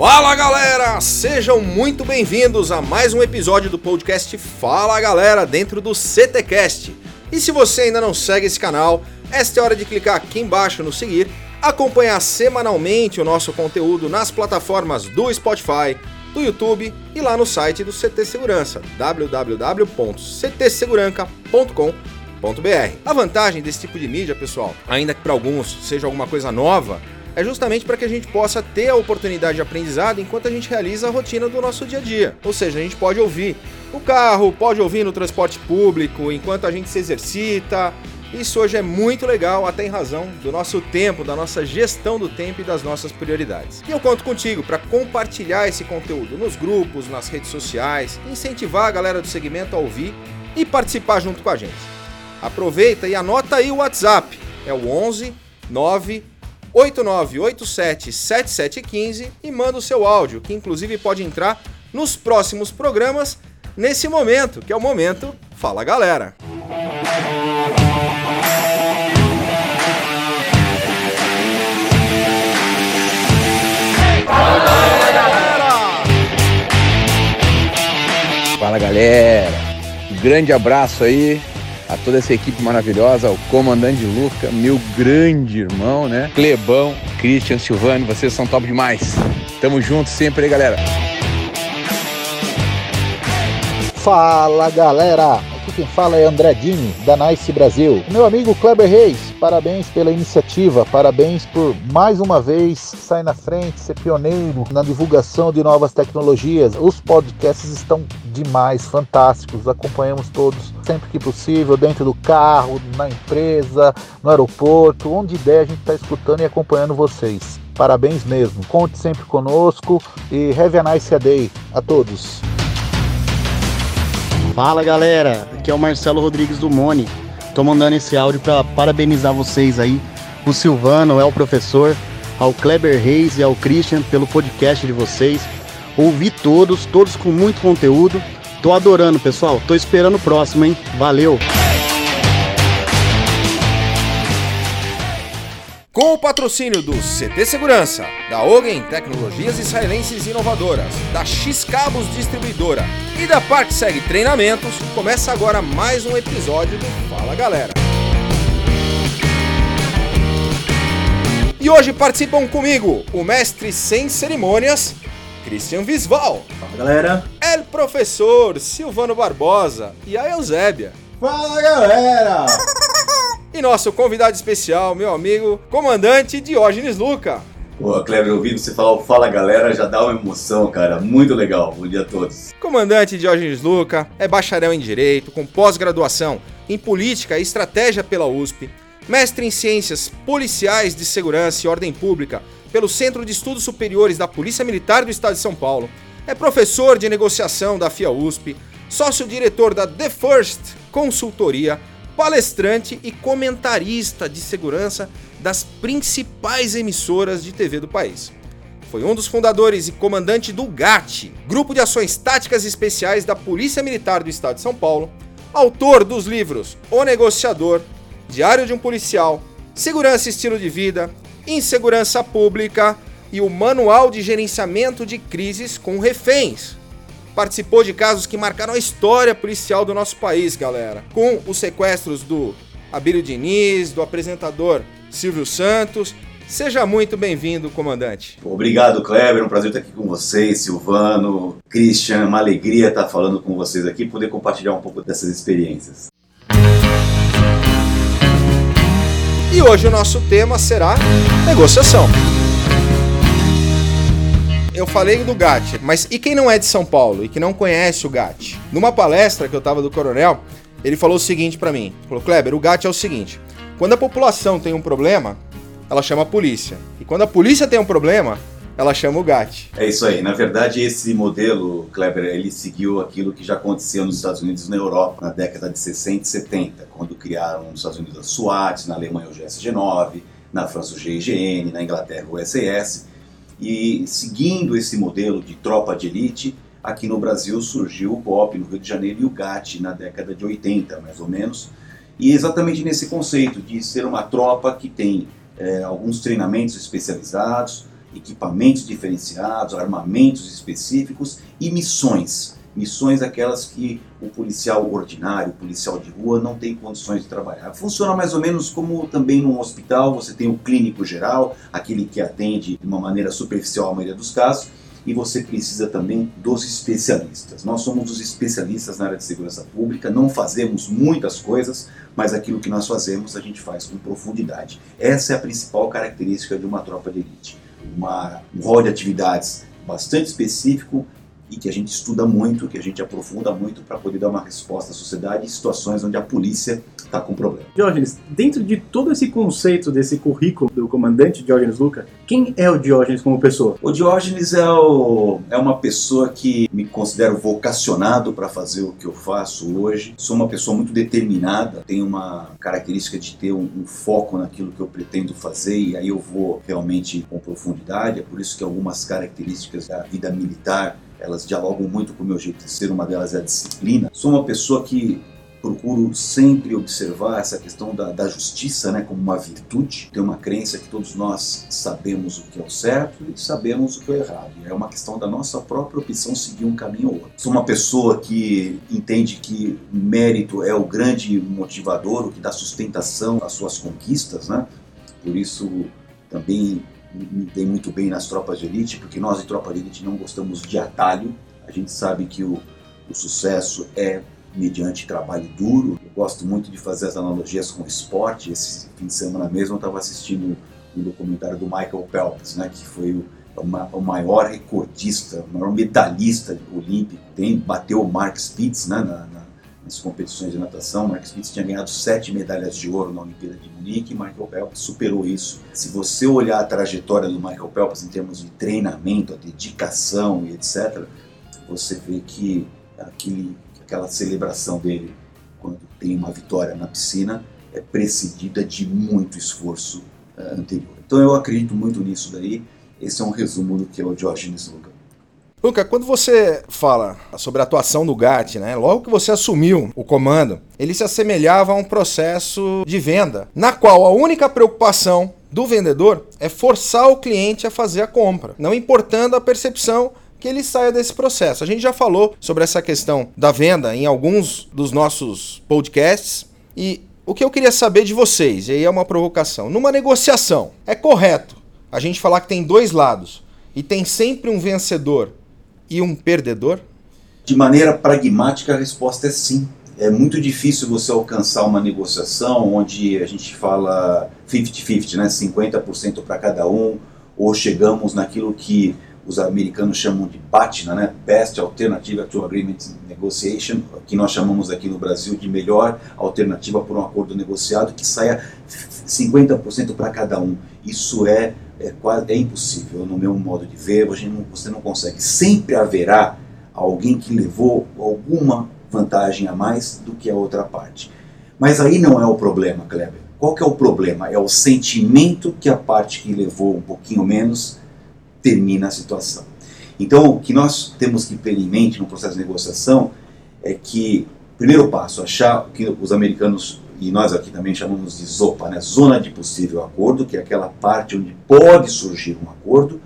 Fala galera, sejam muito bem-vindos a mais um episódio do podcast Fala Galera dentro do CTcast. E se você ainda não segue esse canal, esta é a hora de clicar aqui embaixo no seguir, acompanhar semanalmente o nosso conteúdo nas plataformas do Spotify, do YouTube e lá no site do CT Segurança, www.ctseguranca.com.br. A vantagem desse tipo de mídia, pessoal, ainda que para alguns seja alguma coisa nova, é justamente para que a gente possa ter a oportunidade de aprendizado enquanto a gente realiza a rotina do nosso dia a dia. Ou seja, a gente pode ouvir no carro, pode ouvir no transporte público, enquanto a gente se exercita. Isso hoje é muito legal, até em razão do nosso tempo, da nossa gestão do tempo e das nossas prioridades. E eu conto contigo para compartilhar esse conteúdo nos grupos, nas redes sociais, incentivar a galera do segmento a ouvir e participar junto com a gente. Aproveita e anota aí o WhatsApp. É o 11 9 89877715 e manda o seu áudio, que inclusive pode entrar nos próximos programas nesse momento, que é o momento Fala Galera. Fala galera, um grande abraço aí a toda essa equipe maravilhosa, ao comandante Luca, meu grande irmão, né? Clebão, Christian, Silvano, vocês são top demais. Tamo junto sempre aí, galera. Fala galera, aqui quem fala é André Dini, da Nice Brasil. Meu amigo Kleber Reis, parabéns pela iniciativa, parabéns por mais uma vez sair na frente, ser pioneiro na divulgação de novas tecnologias. Os podcasts estão demais, fantásticos, acompanhamos todos sempre que possível, dentro do carro, na empresa, no aeroporto, onde der a gente está escutando e acompanhando vocês. Parabéns mesmo, conte sempre conosco e have a nice day a todos. Fala galera, aqui é o Marcelo Rodrigues do Mone. Tô mandando esse áudio para parabenizar vocês aí, o Silvano, é o professor, ao Kleber Reis e ao Christian pelo podcast de vocês. Ouvi todos, todos com muito conteúdo. Tô adorando, pessoal. Tô esperando o próximo, hein? Valeu! Com o patrocínio do CT Segurança, da Ogen Tecnologias Israelenses Inovadoras, da X Cabos Distribuidora e da ParkSeg Treinamentos, começa agora mais um episódio do Fala Galera. E hoje participam comigo o mestre sem cerimônias, Christian Visval. Fala galera. El professor Silvano Barbosa e a Eusébia. Fala galera. E nosso convidado especial, meu amigo, comandante Diógenes Luca. Pô, Kleber, ouvindo você falar o Fala Galera já dá uma emoção, cara. Muito legal. Bom dia a todos. Comandante Diógenes Luca é bacharel em Direito, com pós-graduação em Política e Estratégia pela USP, mestre em Ciências Policiais de Segurança e Ordem Pública pelo Centro de Estudos Superiores da Polícia Militar do Estado de São Paulo, é professor de negociação da FIA USP, sócio-diretor da The First Consultoria palestrante e comentarista de segurança das principais emissoras de TV do país. Foi um dos fundadores e comandante do GAT, Grupo de Ações Táticas Especiais da Polícia Militar do Estado de São Paulo, autor dos livros O Negociador, Diário de um Policial, Segurança e Estilo de Vida, Insegurança Pública e o Manual de Gerenciamento de Crises com Reféns, participou de casos que marcaram a história policial do nosso país, galera. Com os sequestros do Abílio Diniz, do apresentador Silvio Santos. Seja muito bem-vindo, comandante. Obrigado, Kleber. Um prazer estar aqui com vocês, Silvano, Christian. Uma alegria estar falando com vocês aqui e poder compartilhar um pouco dessas experiências. E hoje o nosso tema será negociação eu falei do GAT, mas e quem não é de São Paulo e que não conhece o GAT? Numa palestra que eu tava do Coronel, ele falou o seguinte para mim: falou, Kleber, o GAT é o seguinte, quando a população tem um problema, ela chama a polícia. E quando a polícia tem um problema, ela chama o GAT. É isso aí. Na verdade, esse modelo, Kleber, ele seguiu aquilo que já aconteceu nos Estados Unidos e na Europa na década de 60 e 70, quando criaram nos Estados Unidos a SWAT, na Alemanha o GSG-9, na França o GIGN, na Inglaterra o SAS. E seguindo esse modelo de tropa de elite, aqui no Brasil surgiu o BOP no Rio de Janeiro e o GAT na década de 80, mais ou menos. E exatamente nesse conceito de ser uma tropa que tem é, alguns treinamentos especializados, equipamentos diferenciados, armamentos específicos e missões. Missões aquelas que o policial ordinário, o policial de rua não tem condições de trabalhar. Funciona mais ou menos como também num hospital, você tem o clínico geral, aquele que atende de uma maneira superficial a maioria dos casos, e você precisa também dos especialistas. Nós somos os especialistas na área de segurança pública, não fazemos muitas coisas, mas aquilo que nós fazemos a gente faz com profundidade. Essa é a principal característica de uma tropa de elite. Uma, um rol de atividades bastante específico e que a gente estuda muito, que a gente aprofunda muito para poder dar uma resposta à sociedade em situações onde a polícia está com problema. Diógenes, dentro de todo esse conceito desse currículo do comandante Diógenes Luca, quem é o Diógenes como pessoa? O Diógenes é, o, é uma pessoa que me considero vocacionado para fazer o que eu faço hoje. Sou uma pessoa muito determinada, tenho uma característica de ter um, um foco naquilo que eu pretendo fazer e aí eu vou realmente com profundidade. É por isso que algumas características da vida militar elas dialogam muito com o meu jeito de ser, uma delas é a disciplina. Sou uma pessoa que procuro sempre observar essa questão da, da, justiça né, como uma virtude. Tenho uma crença que todos nós sabemos o que é o certo e sabemos o que é errado. É uma questão da nossa própria opção seguir um caminho ou outro. Sou uma pessoa que entende que mérito é o grande motivador, o que dá sustentação às suas conquistas. Né? Por isso também me dei muito bem nas tropas de elite, porque nós de tropa de elite não gostamos de atalho. A gente sabe que o, o sucesso é mediante trabalho duro. Eu gosto muito de fazer as analogias com o esporte. Esse fim de semana mesmo eu estava assistindo um documentário do Michael Phelps, né, que foi o, o maior recordista, o maior medalhista olímpico. Tem, bateu o Mark Spitz né, na, na nas competições de natação. Mark Spitz tinha ganhado sete medalhas de ouro na Olimpíada de Munique e Michael Phelps superou isso. Se você olhar a trajetória do Michael Phelps em termos de treinamento, dedicação e etc., você vê que aquele, aquela celebração dele quando tem uma vitória na piscina é precedida de muito esforço uh, anterior. Então eu acredito muito nisso daí. Esse é um resumo do que é o Diogenes Luca. Luca, quando você fala sobre a atuação do GAT, né, logo que você assumiu o comando, ele se assemelhava a um processo de venda, na qual a única preocupação do vendedor é forçar o cliente a fazer a compra, não importando a percepção que ele saia desse processo. A gente já falou sobre essa questão da venda em alguns dos nossos podcasts e o que eu queria saber de vocês, e aí é uma provocação, numa negociação, é correto a gente falar que tem dois lados e tem sempre um vencedor e um perdedor? De maneira pragmática, a resposta é sim. É muito difícil você alcançar uma negociação onde a gente fala 50-50, né? 50% para cada um, ou chegamos naquilo que os americanos chamam de BATNA, né? Best Alternative to Agreement Negotiation, que nós chamamos aqui no Brasil de melhor alternativa por um acordo negociado, que saia 50% para cada um. Isso é é, quase, é impossível, no meu modo de ver, você não, você não consegue. Sempre haverá alguém que levou alguma vantagem a mais do que a outra parte. Mas aí não é o problema, Kleber. Qual que é o problema? É o sentimento que a parte que levou um pouquinho menos termina a situação. Então, o que nós temos que ter em mente no processo de negociação é que, primeiro passo, achar o que os americanos e nós aqui também chamamos de ZOPA, né? Zona de Possível Acordo, que é aquela parte onde pode surgir um acordo,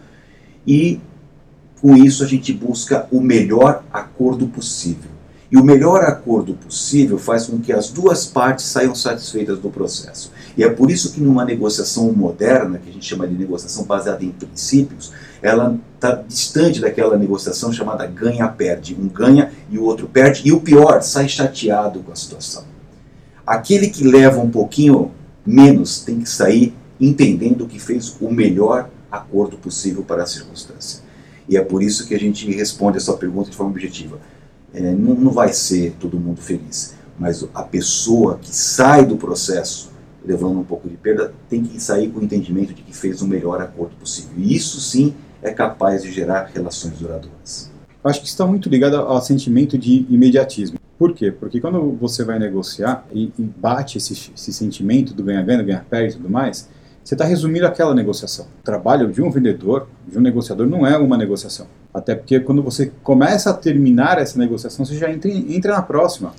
e com isso a gente busca o melhor acordo possível. E o melhor acordo possível faz com que as duas partes saiam satisfeitas do processo. E é por isso que numa negociação moderna, que a gente chama de negociação baseada em princípios, ela está distante daquela negociação chamada ganha-perde. Um ganha e o outro perde, e o pior, sai chateado com a situação. Aquele que leva um pouquinho menos tem que sair entendendo que fez o melhor acordo possível para a circunstância. E é por isso que a gente responde essa pergunta de forma objetiva. É, não, não vai ser todo mundo feliz, mas a pessoa que sai do processo levando um pouco de perda tem que sair com o entendimento de que fez o melhor acordo possível. E isso sim é capaz de gerar relações duradouras. Acho que está muito ligado ao sentimento de imediatismo. Por quê? Porque quando você vai negociar e, e bate esse, esse, sentimento do ganha-ganha, ganha-perde e tudo mais, você está resumindo aquela negociação. O trabalho de um vendedor, de um negociador, não é uma negociação. Até porque quando você começa a terminar essa negociação, você já entra, entra na próxima.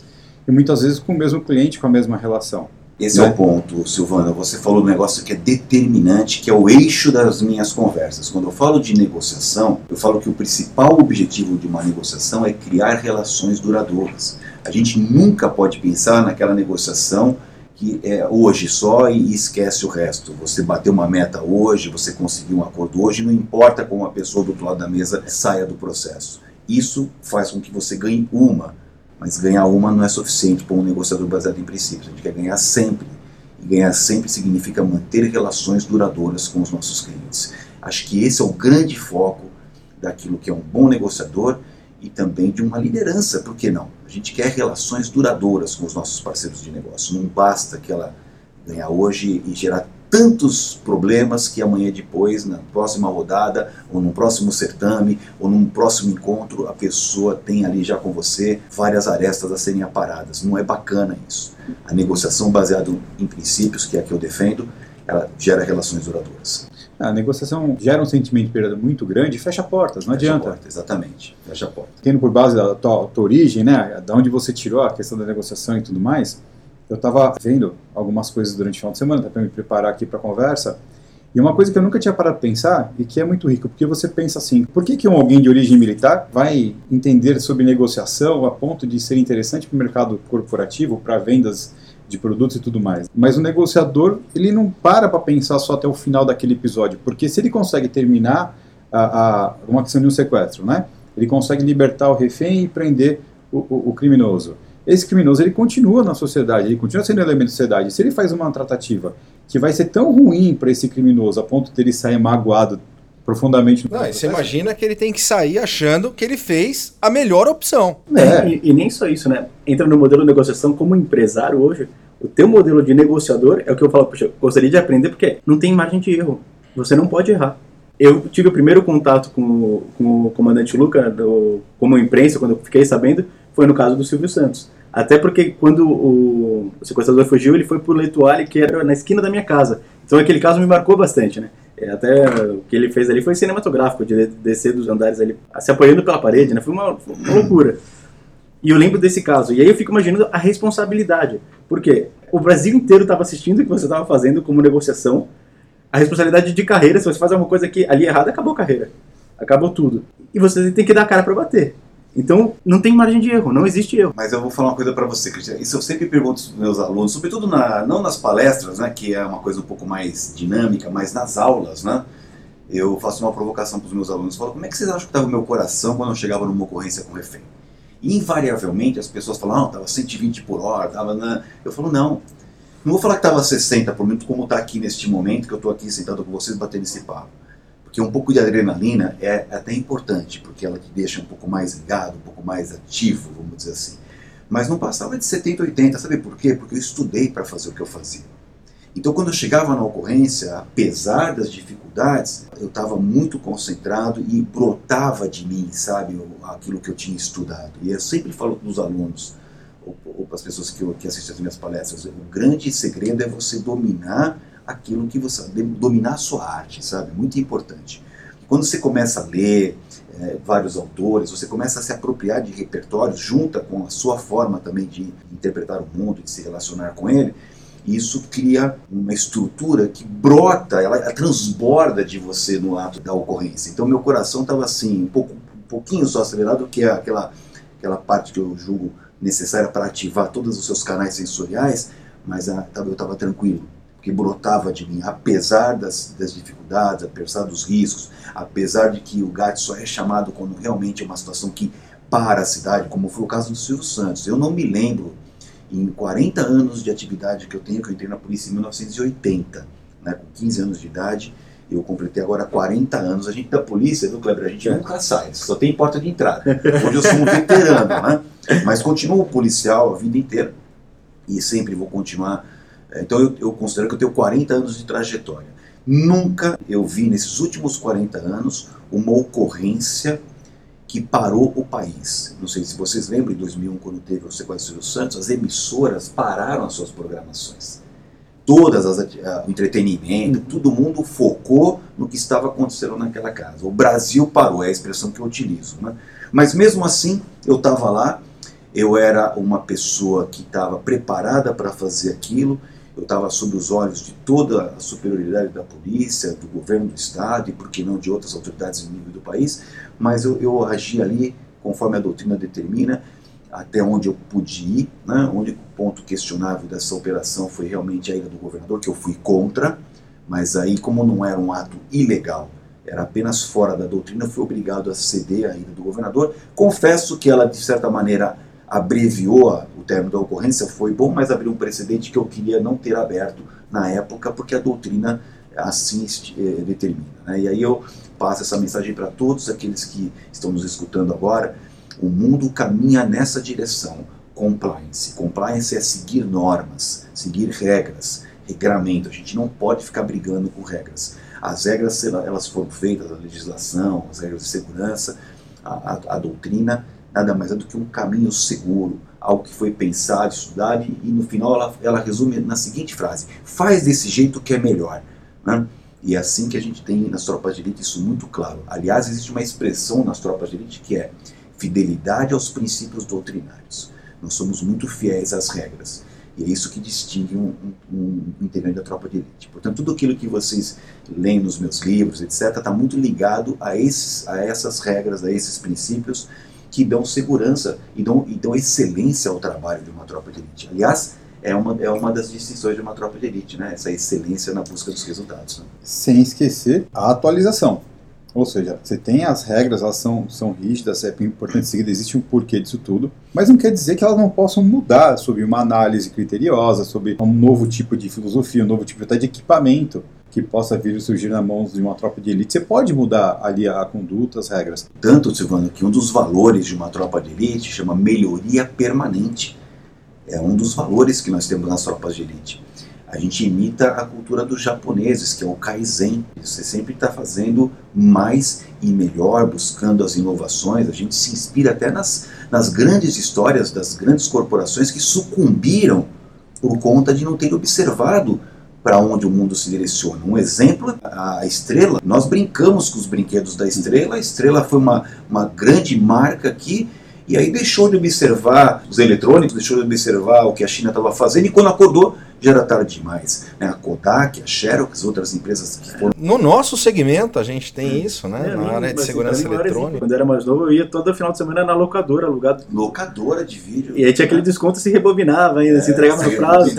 E muitas vezes com o mesmo cliente, com a mesma relação. Esse Né? é o ponto, Silvana. Você falou um negócio que é determinante, que é o eixo das minhas conversas. Quando eu falo de negociação, eu falo que o principal objetivo de uma negociação é criar relações duradouras. A gente nunca pode pensar naquela negociação que é hoje só e esquece o resto. Você bateu uma meta hoje, você conseguiu um acordo hoje, não importa como a pessoa do outro lado da mesa saia do processo. Isso faz com que você ganhe uma, mas ganhar uma não é suficiente para um negociador baseado em princípios. A gente quer ganhar sempre. E ganhar sempre significa manter relações duradouras com os nossos clientes. Acho que esse é o grande foco daquilo que é um bom negociador e também de uma liderança, por que não? A gente quer relações duradouras com os nossos parceiros de negócio. Não basta que ela ganhar hoje e gerar tantos problemas que amanhã depois, na próxima rodada, ou num próximo certame, ou num próximo encontro, a pessoa tem ali já com você várias arestas a serem aparadas. Não é bacana isso. A negociação baseada em princípios, que é a que eu defendo, ela gera relações duradouras. A negociação gera um sentimento de perda muito grande e fecha portas, não Fecha a adianta. porta, exatamente. Fecha a porta. Tendo por base da tua, tua origem, né, da onde você tirou a questão da negociação e tudo mais, eu estava vendo algumas coisas durante o final de semana para me preparar aqui para a conversa, e uma coisa que eu nunca tinha parado para pensar e que é muito rico, porque você pensa assim, por que, que um alguém de origem militar vai entender sobre negociação a ponto de ser interessante para o mercado corporativo, para vendas de produtos e tudo mais. Mas o negociador, ele não para para pensar só até o final daquele episódio, porque se ele consegue terminar a, a, uma questão de um sequestro, né? Ele consegue libertar o refém e prender o, o, o criminoso. Esse criminoso ele continua na sociedade, ele continua sendo elemento da sociedade. Se ele faz uma tratativa que vai ser tão ruim para esse criminoso a ponto dele sair magoado profundamente no Não, você imagina que ele tem que sair achando que ele fez a melhor opção. É. E, e nem só isso, né? Entra no modelo de negociação como empresário hoje. O teu modelo de negociador é o que eu falo, puxa, eu gostaria de aprender porque não tem margem de erro. Você não pode errar. Eu tive o primeiro contato com o, com o comandante Luca, do, como imprensa, quando eu fiquei sabendo, foi no caso do Silvio Santos. Até porque quando o, o sequestrador fugiu, ele foi pro Letuale, que era na esquina da minha casa. Então aquele caso me marcou bastante, né? É, até o que ele fez ali foi cinematográfico, de descer dos andares ali, se apoiando pela parede, né? Foi uma, foi uma loucura. E eu lembro desse caso. E aí eu fico imaginando a responsabilidade. Por quê? O Brasil inteiro estava assistindo o que você estava fazendo como negociação. A responsabilidade de carreira, se você faz alguma coisa aqui ali errada, acabou a carreira. Acabou tudo. E você tem que dar a cara para bater. Então, não tem margem de erro, não existe erro. Mas eu vou falar uma coisa para você, Cristian. Isso eu sempre pergunto aos meus alunos, sobretudo na, não nas palestras, né, que é uma coisa um pouco mais dinâmica, mas nas aulas, né? Eu faço uma provocação para os meus alunos. Falo, como é que vocês acham que estava o meu coração quando eu chegava numa ocorrência com refém? E, invariavelmente as pessoas falam, não, estava 120 por hora, na... Eu falo, não. Não vou falar que estava 60 por minuto, como está aqui neste momento, que eu estou aqui sentado com vocês batendo esse papo. Porque um pouco de adrenalina é até importante, porque ela te deixa um pouco mais ligado, um pouco mais ativo, vamos dizer assim. Mas não passava de 70, 80, sabe por quê? Porque eu estudei para fazer o que eu fazia. Então, quando eu chegava na ocorrência, apesar das dificuldades, eu estava muito concentrado e brotava de mim, sabe, aquilo que eu tinha estudado. E eu sempre falo para os alunos, ou, ou para as pessoas que, que assistem as minhas palestras, o grande segredo é você dominar aquilo que você. dominar a sua arte, sabe? Muito importante. Quando você começa a ler é, vários autores, você começa a se apropriar de repertórios, junta com a sua forma também de interpretar o mundo, de se relacionar com ele isso cria uma estrutura que brota, ela, ela, transborda de você no ato da ocorrência. Então meu coração estava assim, um, pouco, um pouquinho só acelerado, que é aquela, aquela parte que eu julgo necessária para ativar todos os seus canais sensoriais, mas a, eu estava tranquilo, porque brotava de mim, apesar das, das dificuldades, apesar dos riscos, apesar de que o GAT só é chamado quando realmente é uma situação que para a cidade, como foi o caso do Silvio Santos. Eu não me lembro em 40 anos de atividade que eu tenho, que eu entrei na polícia em 1980, né, com 15 anos de idade, eu completei agora 40 anos. A gente da polícia, viu, Kleber? A gente nunca sai, só tem porta de entrada. Hoje eu sou um veterano, né? Mas continuo policial a vida inteira e sempre vou continuar. Então eu, eu considero que eu tenho 40 anos de trajetória. Nunca eu vi nesses últimos 40 anos uma ocorrência que parou o país. Não sei se vocês lembram, em 2001, quando teve o sequestro do Santos, as emissoras pararam as suas programações. Todas as o entretenimento, todo mundo focou no que estava acontecendo naquela casa. O Brasil parou, é a expressão que eu utilizo. Né? Mas mesmo assim, eu estava lá, eu era uma pessoa que estava preparada para fazer aquilo, eu estava sob os olhos de toda a superioridade da polícia, do governo do Estado e, por que não, de outras autoridades em nível do país, mas eu, eu agi ali conforme a doutrina determina, até onde eu pude ir. Né? O único ponto questionável dessa operação foi realmente a ida do governador, que eu fui contra, mas aí, como não era um ato ilegal, era apenas fora da doutrina, eu fui obrigado a ceder a ida do governador. Confesso que ela, de certa maneira, abreviou o término da ocorrência, foi bom, mas abriu um precedente que eu queria não ter aberto na época, porque a doutrina assim eh, determina. Né? E aí eu passo essa mensagem para todos aqueles que estão nos escutando agora. O mundo caminha nessa direção. Compliance. Compliance é seguir normas, seguir regras, regramento. A gente não pode ficar brigando com regras. As regras, elas foram feitas, a legislação, as regras de segurança, a, a, a doutrina, nada mais é do que um caminho seguro, algo que foi pensado, estudado, e, no final ela, ela, resume na seguinte frase: faz desse jeito que é melhor. Né? E é assim que a gente tem nas tropas de elite isso muito claro. Aliás, existe uma expressão nas tropas de elite que é fidelidade aos princípios doutrinários. Nós somos muito fiéis às regras. E é isso que distingue um, um, um integrante da tropa de elite. Portanto, tudo aquilo que vocês leem nos meus livros, etc., está muito ligado a, esses, a essas regras, a esses princípios que dão segurança e dão, e dão excelência ao trabalho de uma tropa de elite. Aliás, é uma, é uma das distinções de uma tropa de elite, né? essa excelência na busca dos resultados. Né? Sem esquecer a atualização. Ou seja, você tem as regras, elas são, são rígidas, é importante seguir, existe um porquê disso tudo, mas não quer dizer que elas não possam mudar sob uma análise criteriosa, sobre um novo tipo de filosofia, um novo tipo até de equipamento que possa vir surgir na mão de uma tropa de elite, você pode mudar ali a conduta, as regras. Tanto, Silvano, que um dos valores de uma tropa de elite chama melhoria permanente. É um dos valores que nós temos nas tropas de elite. A gente imita a cultura dos japoneses, que é o Kaizen. Você sempre está fazendo mais e melhor, buscando as inovações. A gente se inspira até nas, nas grandes histórias das grandes corporações que sucumbiram por conta de não ter observado para onde o mundo se direciona. Um exemplo, a Estrela. Nós brincamos com os brinquedos da Estrela. A Estrela foi uma, uma grande marca aqui e aí deixou de observar os eletrônicos, deixou de observar o que a China estava fazendo e quando acordou já era tarde demais. Né? A Kodak, a Xerox, outras empresas que foram. No nosso segmento a gente tem isso, né? É, na área de segurança eletrônica. Quando era mais novo, eu ia todo final de semana na locadora, alugado. Locadora de vídeo. E aí tinha aquele desconto se rebobinava ainda, é, se entregava no prazo.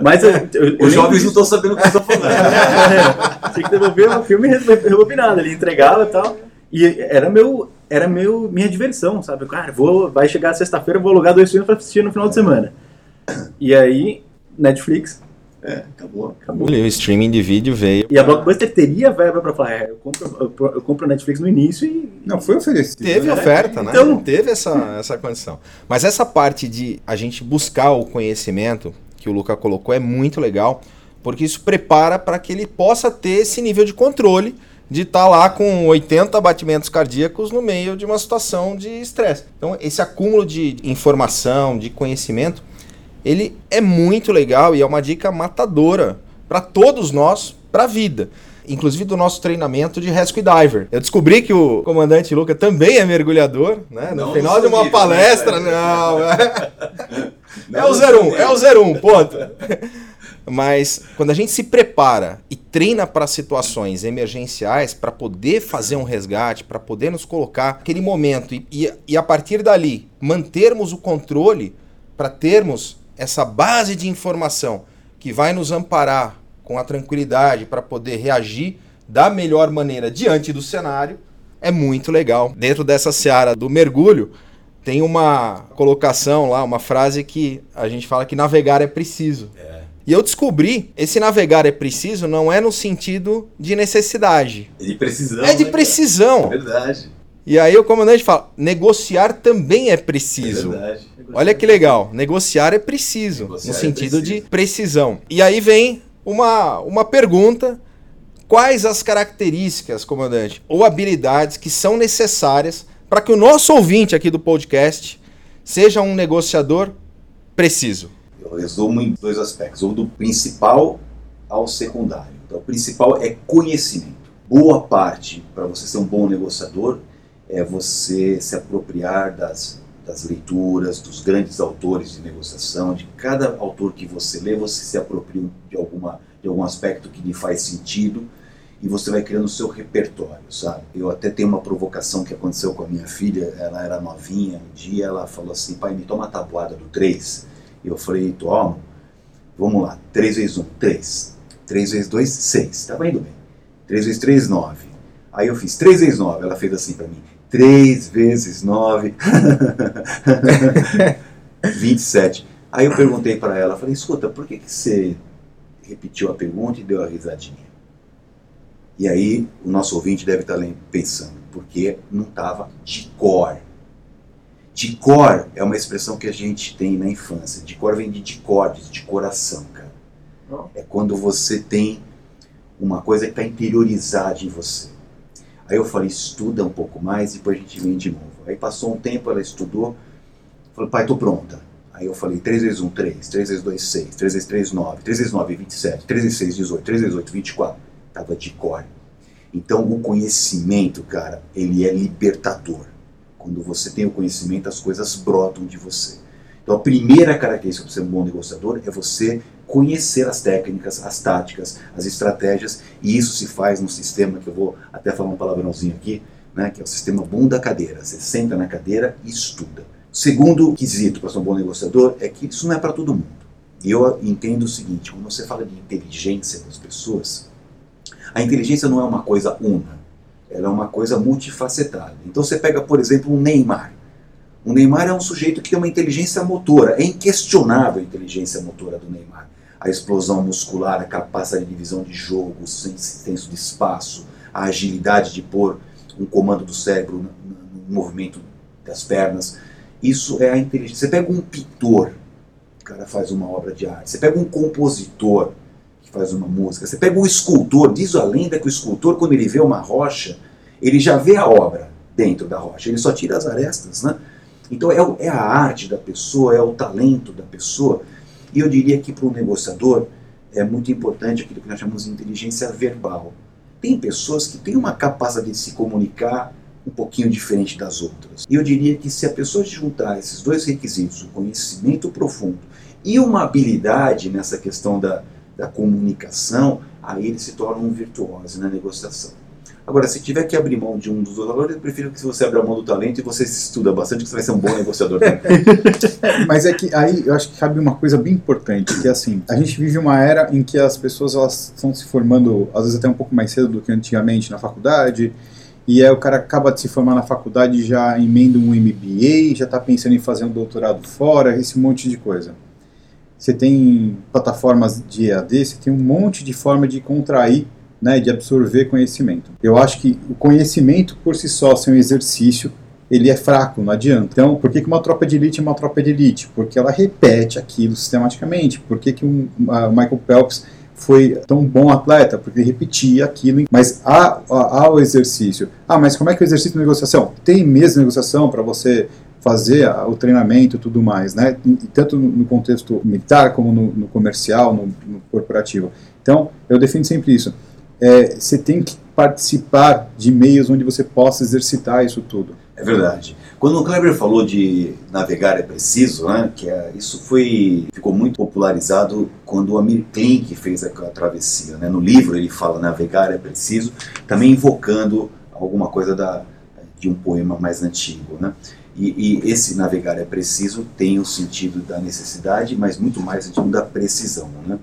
Mas eu, eu, Os jovens não estão sabendo o que estão falando. é, tinha que devolver o filme rebobinado, ele entregava e tal. E era meu era meu, minha diversão, sabe? Cara, vou, vai chegar sexta-feira, vou alugar dois filmes para assistir no final de semana. E aí, Netflix. É, acabou. acabou. O streaming de vídeo veio. E a Blockbuster teria verba para falar, é, eu compro, eu compro Netflix no início e. Não, foi oferecido. Teve né? oferta, né? Então, teve essa, essa condição. Mas essa parte de a gente buscar o conhecimento que o Luca colocou é muito legal, porque isso prepara para que ele possa ter esse nível de controle de estar tá lá com 80 batimentos cardíacos no meio de uma situação de estresse. Então, esse acúmulo de informação, de conhecimento, ele é muito legal e é uma dica matadora para todos nós, para a vida. Inclusive do nosso treinamento de Rescue Diver. Eu descobri que o comandante Luca também é mergulhador, né? No não final de uma palestra, não, é... não, é o 01, é o 01, ponto. Mas quando a gente se prepara e treina para situações emergenciais, para poder fazer um resgate, para poder nos colocar naquele momento e, e, e a partir dali mantermos o controle para termos essa base de informação que vai nos amparar com a tranquilidade para poder reagir da melhor maneira diante do cenário, é muito legal. Dentro dessa seara do mergulho, tem uma colocação lá, uma frase que a gente fala que navegar é preciso. É. E eu descobri, esse navegar é preciso não é no sentido de necessidade. É de precisão. É de né, precisão. É verdade. E aí o comandante fala: negociar também é preciso. É verdade. Olha que legal. Negociar é preciso, negociar no é sentido é de precisão. E aí vem uma, uma pergunta: quais as características, comandante, ou habilidades que são necessárias para que o nosso ouvinte aqui do podcast seja um negociador preciso? Eu resumo em dois aspectos, ou do principal ao secundário. Então, o principal é conhecimento. Boa parte para você ser um bom negociador é você se apropriar das, das leituras, dos grandes autores de negociação, de cada autor que você lê, você se apropria de, alguma, de algum aspecto que lhe faz sentido e você vai criando o seu repertório, sabe? Eu até tenho uma provocação que aconteceu com a minha filha, ela era novinha, um dia ela falou assim, pai, me toma a tabuada do 3. E eu falei, toma, vamos lá, 3 vezes 1, 3. 3 vezes 2, 6. Estava indo bem. 3 vezes 3, 9. Aí eu fiz 3 vezes 9, ela fez assim para mim, 3 vezes 9, 27. Aí eu perguntei para ela, falei, escuta, por que, que você repetiu a pergunta e deu a risadinha? E aí o nosso ouvinte deve estar pensando, porque não estava de cor. De cor é uma expressão que a gente tem na infância. De cor vem de decordes, de coração, cara. É quando você tem uma coisa que está interiorizada em você. Aí eu falei, estuda um pouco mais e depois a gente vem de novo. Aí passou um tempo, ela estudou, falou, pai, tô pronta. Aí eu falei, 3 vezes 1, 3, 3 vezes 2, 6, 3 vezes 3, 9, 3 vezes 9, 27, 3 vezes 6, 18, 3 vezes 8, 24 estava de cor. Então o conhecimento, cara, ele é libertador. Quando você tem o conhecimento, as coisas brotam de você. Então a primeira característica para ser um bom negociador é você conhecer as técnicas, as táticas, as estratégias, e isso se faz num sistema que eu vou até falar um palavrãozinho aqui, né, que é o sistema bunda cadeira. Você senta na cadeira e estuda. Segundo quesito para ser um bom negociador é que isso não é para todo mundo. E eu entendo o seguinte, quando você fala de inteligência das pessoas, a inteligência não é uma coisa una, ela é uma coisa multifacetada. Então você pega, por exemplo, um Neymar. O Neymar é um sujeito que tem uma inteligência motora, é inquestionável a inteligência motora do Neymar. A explosão muscular, a capacidade de divisão de jogo, o senso de espaço, a agilidade de pôr um comando do cérebro no, movimento das pernas. Isso é a inteligência. Você pega um pintor, o cara faz uma obra de arte. Você pega um compositor, faz uma música. Você pega o escultor, diz a lenda que o escultor, quando ele vê uma rocha, ele já vê a obra dentro da rocha, ele só tira as arestas, né? Então é, é a arte da pessoa, é o talento da pessoa. E eu diria que para o negociador é muito importante aquilo que nós chamamos de inteligência verbal. Tem pessoas que têm uma capacidade de se comunicar um pouquinho diferente das outras. E eu diria que se a pessoa juntar esses dois requisitos, o conhecimento profundo e uma habilidade nessa questão da, da comunicação, aí ele se torna um virtuoso na negociação. Agora, se tiver que abrir mão de um dos dois valores, eu prefiro que você abra mão do talento e você estuda bastante, que você vai ser um bom negociador. Mas é que aí eu acho que cabe uma coisa bem importante, que é assim, a gente vive uma era em que as pessoas elas estão se formando, às vezes até um pouco mais cedo do que antigamente na faculdade, e aí o cara acaba de se formar na faculdade já emenda um MBA, já está pensando em fazer um doutorado fora, esse monte de coisa você tem plataformas de EAD, você tem um monte de forma de contrair, né, de absorver conhecimento. Eu acho que o conhecimento por si só, sem um exercício, ele é fraco, não adianta. Então, por que, que uma tropa de elite é uma tropa de elite? Porque ela repete aquilo sistematicamente. Por que, que um, Michael Phelps foi tão bom atleta? Porque ele repetia aquilo. Mas há, há, há o exercício. Ah, mas como é que é o exercício de negociação? Tem mesmo negociação para você fazer o treinamento e tudo mais, né? tanto no contexto militar como no, no comercial, no, no, corporativo. Então, eu defendo sempre isso. É, você tem que participar de meios onde você possa exercitar isso tudo. É verdade. Quando o Kleber falou de navegar é preciso, né, que é, isso foi ficou muito popularizado quando o Amir Klink fez a, a travessia. Né? No livro ele fala navegar é preciso, também invocando alguma coisa da, de um poema mais antigo. Né? E, e, esse navegar é preciso tem o sentido da necessidade, mas muito mais o sentido da precisão. Né?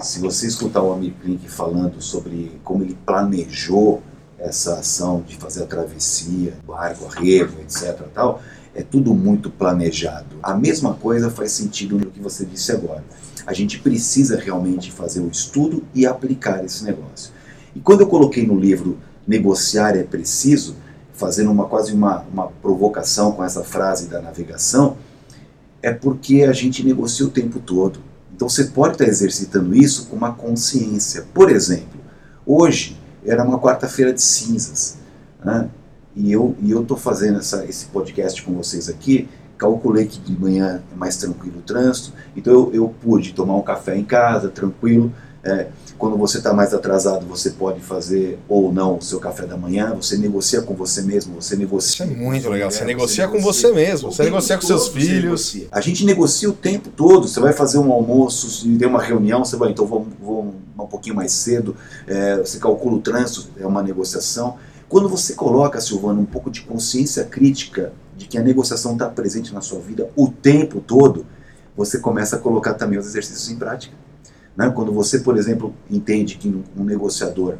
Se você escutar o Amir Klink falando sobre como ele planejou essa ação de fazer a travessia, barco, arrego, etc. Tal, é tudo muito planejado. A mesma coisa faz sentido no que você disse agora. A gente precisa realmente fazer o estudo e aplicar esse negócio. E quando eu coloquei no livro Negociar é Preciso, fazendo uma quase uma, uma provocação com essa frase da navegação, é porque a gente negocia o tempo todo. Então você pode estar exercitando isso com uma consciência. Por exemplo, hoje era uma quarta-feira de cinzas, né? e eu e eu estou fazendo essa, esse podcast com vocês aqui. Calculei que de manhã é mais tranquilo o trânsito, então eu, eu pude tomar um café em casa, tranquilo, É, quando você está mais atrasado, você pode fazer ou não o seu café da manhã, você negocia com você mesmo, você negocia. Isso é muito com legal. mulher, Você negocia com você mesmo, o você negocia com seus você filhos. A gente negocia o tempo todo. Você vai fazer um almoço, se tem uma reunião, você vai, então vou, vou um pouquinho mais cedo, é, você calcula o trânsito, é uma negociação. Quando você coloca, Silvano, um pouco de consciência crítica de que a negociação está presente na sua vida o tempo todo, você começa a colocar também os exercícios em prática. Né? Quando você, por exemplo, entende que um- negociador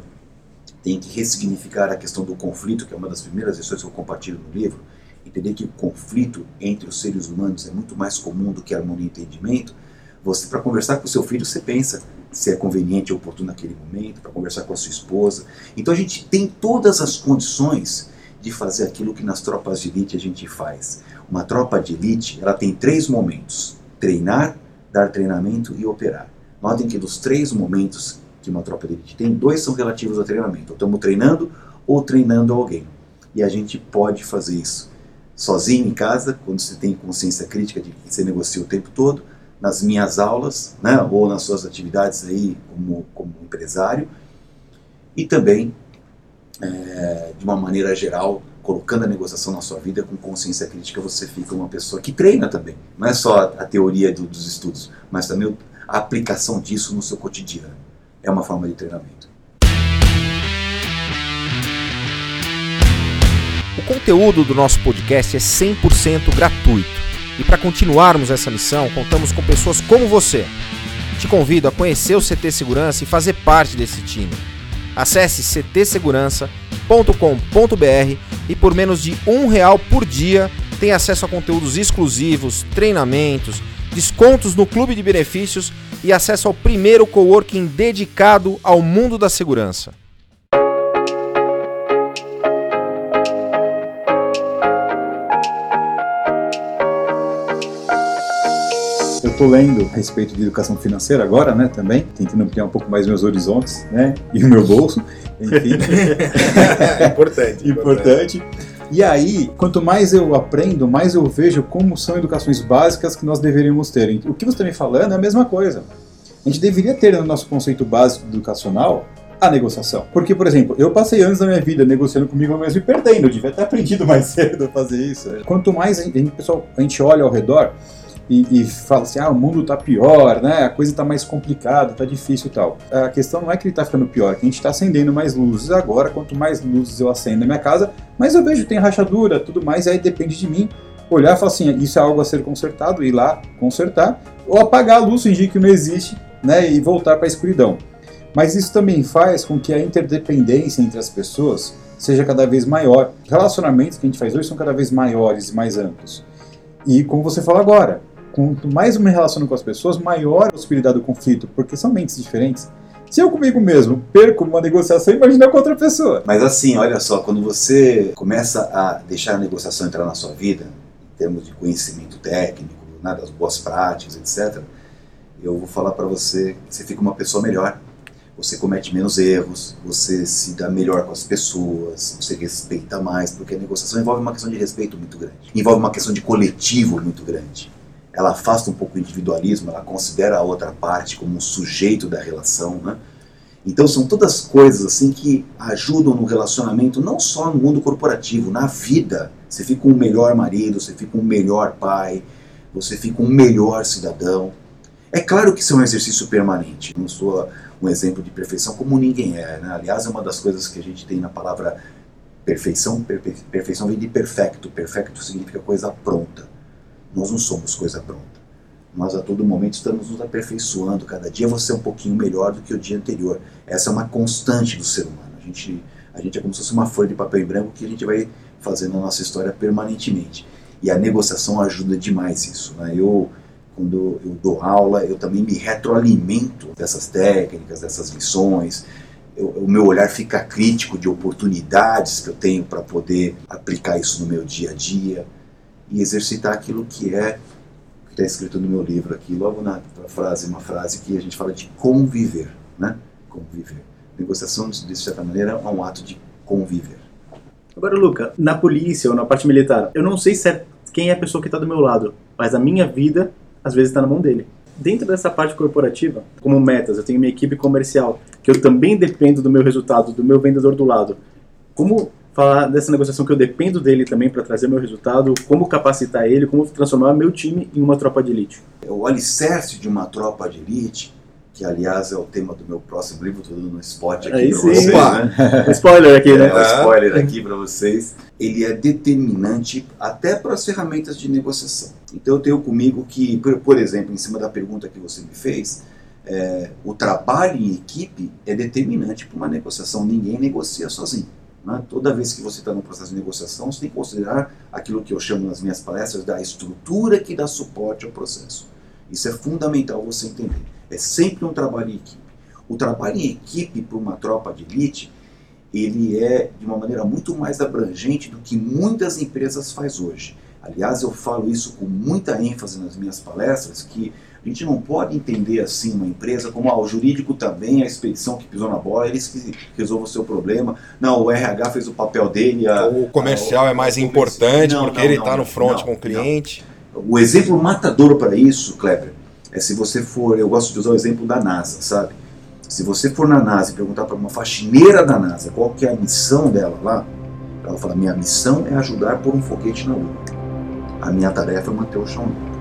tem que ressignificar a questão do conflito, que é uma das primeiras lições que eu compartilho no livro, entender que o conflito entre os seres humanos é muito mais comum do que harmonia e entendimento, você, para conversar com o seu filho, você pensa se é conveniente ou oportuno naquele momento, para conversar com a sua esposa. Então a gente tem todas as condições de fazer aquilo que nas tropas de elite a gente faz. Uma tropa de elite, ela tem três momentos: treinar, dar treinamento e operar. Notem que dos três momentos que uma tropa de elite tem, dois são relativos ao treinamento. Ou estamos treinando ou treinando alguém. E a gente pode fazer isso sozinho em casa, quando você tem consciência crítica de que você negocia o tempo todo, nas minhas aulas, né, ou nas suas atividades aí como, como empresário, e também, é, de uma maneira geral, colocando a negociação na sua vida com consciência crítica, você fica uma pessoa que treina também. Não é só a teoria do- dos estudos, mas também a aplicação disso no seu cotidiano. É uma forma de treinamento. O conteúdo do nosso podcast é 100% gratuito. E para continuarmos essa missão, contamos com pessoas como você. Te convido a conhecer o CT Segurança e fazer parte desse time. Acesse ctsegurança.com.br e por menos de um real por dia tem acesso a conteúdos exclusivos, treinamentos, descontos no clube de benefícios e acesso ao primeiro coworking dedicado ao mundo da segurança. Eu estou lendo a respeito de educação financeira agora, né, também, tentando ampliar um pouco mais meus horizontes, né, e o meu bolso, enfim. É importante. importante. E aí, quanto mais eu aprendo, mais eu vejo como são educações básicas que nós deveríamos ter. O que você está me falando é a mesma coisa. A gente deveria ter no nosso conceito básico educacional a negociação. Porque, por exemplo, eu passei anos da minha vida negociando comigo mesmo e perdendo. Eu devia ter aprendido mais cedo a fazer isso. Quanto mais a gente, pessoal, a gente olha ao redor e, e fala assim, ah, o mundo tá pior, né? A coisa tá mais complicada, tá difícil e tal. A questão não é que ele tá ficando pior, é que a gente tá acendendo mais luzes agora. Quanto mais luzes eu acendo na minha casa, mais eu vejo tem rachadura, tudo mais, aí depende de mim olhar e falar assim, isso é algo a ser consertado, ir lá consertar, ou apagar a luz, fingir que não existe, né? E voltar para a escuridão. Mas isso também faz com que a interdependência entre as pessoas seja cada vez maior. Os relacionamentos que a gente faz hoje são cada vez maiores e mais amplos. E como você fala agora, quanto mais eu me relaciono com as pessoas, maior a possibilidade do conflito, porque são mentes diferentes. Se eu comigo mesmo perco uma negociação, imagina com outra pessoa. Mas assim, olha só, quando você começa a deixar a negociação entrar na sua vida, em termos de conhecimento técnico, né, das boas práticas, etc., eu vou falar para você que você fica uma pessoa melhor. Você comete menos erros, você se dá melhor com as pessoas, você respeita mais, porque a negociação envolve uma questão de respeito muito grande, envolve uma questão de coletivo muito grande. Ela afasta um pouco o individualismo, ela considera a outra parte como um sujeito da relação, né? Então são todas coisas assim que ajudam no relacionamento, não só no mundo corporativo, na vida. Você fica um melhor marido, você fica um melhor pai, você fica um melhor cidadão. É claro que isso é um exercício permanente. Não sou um exemplo de perfeição como ninguém é. Né? Aliás, é uma das coisas que a gente tem na palavra perfeição. Perfe perfeição vem de perfecto. Perfecto significa coisa pronta. Nós não somos coisa pronta. Nós a todo momento estamos nos aperfeiçoando. Cada dia você é um pouquinho melhor do que o dia anterior. Essa é uma constante do ser humano. A gente, a gente é como se fosse uma folha de papel em branco que a gente vai fazendo a nossa história permanentemente. E a negociação ajuda demais isso. Né? Eu, quando eu dou aula, eu também me retroalimento dessas técnicas, dessas lições. Eu, o meu olhar fica crítico de oportunidades que eu tenho para poder aplicar isso no meu dia a dia e exercitar aquilo que é que está escrito no meu livro aqui, logo na frase, uma frase que a gente fala de conviver, né? Conviver. Negociação, de certa maneira, é um ato de conviver. Agora, Luca, na polícia ou na parte militar, eu não sei se é quem é a pessoa que está do meu lado, mas a minha vida, às vezes, está na mão dele. dentro dessa parte corporativa, como metas, eu tenho minha equipe comercial, que eu também dependo do meu resultado, do meu vendedor do lado. Como falar dessa negociação que eu dependo dele também para trazer meu resultado, como capacitar ele, como transformar meu time em uma tropa de elite? O alicerce de uma tropa de elite que aliás é o tema do meu próximo livro, estou dando um spot aqui para vocês. Né? spoiler aqui, né? É, um spoiler aqui para vocês. Ele é determinante até para as ferramentas de negociação. Então eu tenho comigo que, por, por exemplo, em cima da pergunta que você me fez, é, o trabalho em equipe é determinante para uma negociação. Ninguém negocia sozinho. Né? Toda vez que você está no processo de negociação, você tem que considerar aquilo que eu chamo nas minhas palestras da estrutura que dá suporte ao processo. Isso é fundamental você entender. É sempre um trabalho em equipe. O trabalho em equipe para uma tropa de elite, ele é de uma maneira muito mais abrangente do que muitas empresas faz hoje. Aliás, eu falo isso com muita ênfase nas minhas palestras, que a gente não pode entender assim uma empresa como ah, o jurídico também, a expedição que pisou na bola, eles que resolvam o seu problema. Não, o RH fez o papel dele. A, o comercial a, é mais importante não, porque não, ele está no front não, com o cliente. O exemplo matador para isso, Kleber, é se você for, eu gosto de usar o exemplo da NASA, sabe? Se você for na NASA e perguntar para uma faxineira da NASA qual que é a missão dela lá, ela fala: minha missão é ajudar a pôr um foguete na Lua. A minha tarefa é manter o chão limpo.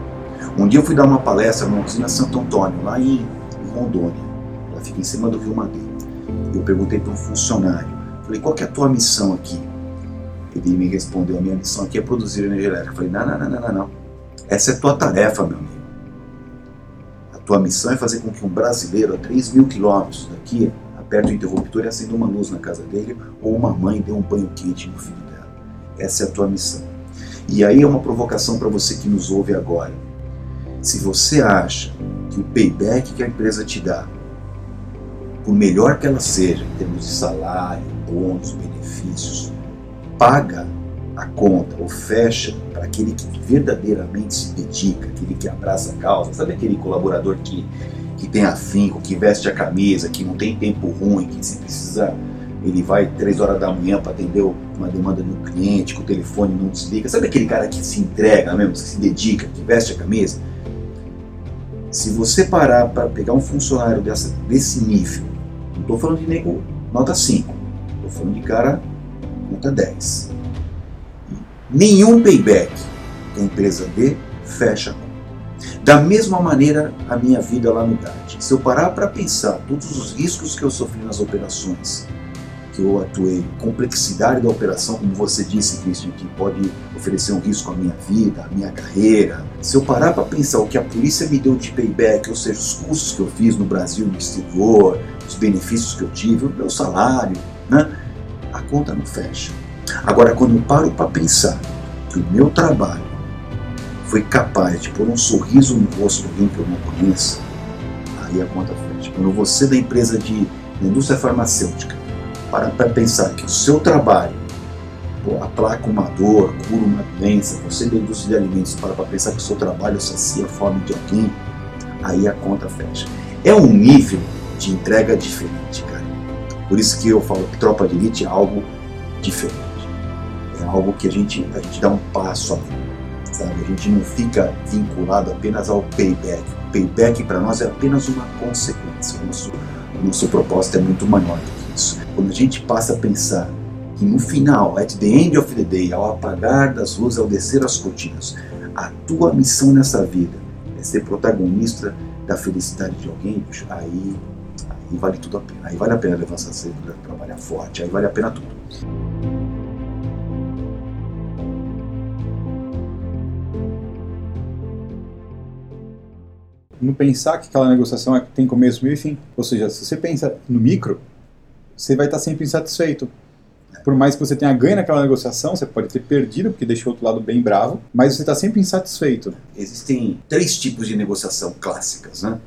Um dia eu fui dar uma palestra numa usina Santo Antônio, lá em, Rondônia. Ela fica em cima do Rio Madeira. Eu perguntei para um funcionário, falei, qual que é a tua missão aqui? Ele me respondeu, a minha missão aqui é produzir energia elétrica. Eu falei, não, não, não, não, não, não. Essa é a tua tarefa, meu amigo tua missão é fazer com que um brasileiro a 3 mil quilômetros daqui aperte o interruptor e acenda uma luz na casa dele, ou uma mãe dê um banho quente no filho dela. Essa é a tua missão. E aí é uma provocação para você que nos ouve agora. Se você acha que o payback que a empresa te dá, por melhor que ela seja, em termos de salário, bônus, benefícios, paga a conta ou fecha para aquele que verdadeiramente se dedica, aquele que abraça a causa, sabe aquele colaborador que, que tem afinco, que veste a camisa, que não tem tempo ruim, que se precisa ele vai três horas da manhã para atender uma demanda do cliente, que o telefone não desliga. Sabe aquele cara que se entrega mesmo, que se dedica, que veste a camisa? Se você parar para pegar um funcionário dessa, desse nível, não estou falando de nego nota 5, estou falando de cara nota 10 nenhum payback que a empresa dê, fecha Da mesma maneira, a minha vida lá no GAT. Se eu parar para pensar todos os riscos que eu sofri nas operações, que eu atuei, complexidade da operação, como você disse, Christian, que pode oferecer um risco à minha vida, à minha carreira. Se eu parar para pensar o que a polícia me deu de payback, ou seja, os custos que eu fiz no Brasil, no exterior, os benefícios que eu tive, o meu salário, né? a conta não fecha. Agora, quando eu paro para pensar que o meu trabalho foi capaz de pôr um sorriso no rosto de alguém que eu não conheço, aí a conta fecha. Quando você da empresa de indústria farmacêutica para pensar que o seu trabalho pô, aplaca uma dor, cura uma doença, você indústria de alimentos para para pensar que o seu trabalho sacia a fome de alguém, aí a conta fecha. É um nível de entrega diferente, cara. Por isso que eu falo que tropa de elite é algo diferente é algo que a gente, a gente dá um passo sabe? A gente não fica vinculado apenas ao payback. O payback para nós é apenas uma consequência. O nosso, o nosso propósito é muito maior do que isso. Quando a gente passa a pensar que no final, at the end of the day, ao apagar das luzes, ao descer as cortinas, a tua missão nessa vida é ser protagonista da felicidade de alguém, aí, aí vale tudo a pena. Aí vale a pena levantar cedo, trabalhar forte, aí vale a pena tudo. não pensar que aquela negociação é, tem começo, meio e fim. Ou seja, se você pensa no micro, você vai estar sempre insatisfeito. Por mais que você tenha ganho naquela negociação, você pode ter perdido, porque deixou o outro lado bem bravo, mas você está sempre insatisfeito. Existem três tipos de negociação clássicas, né?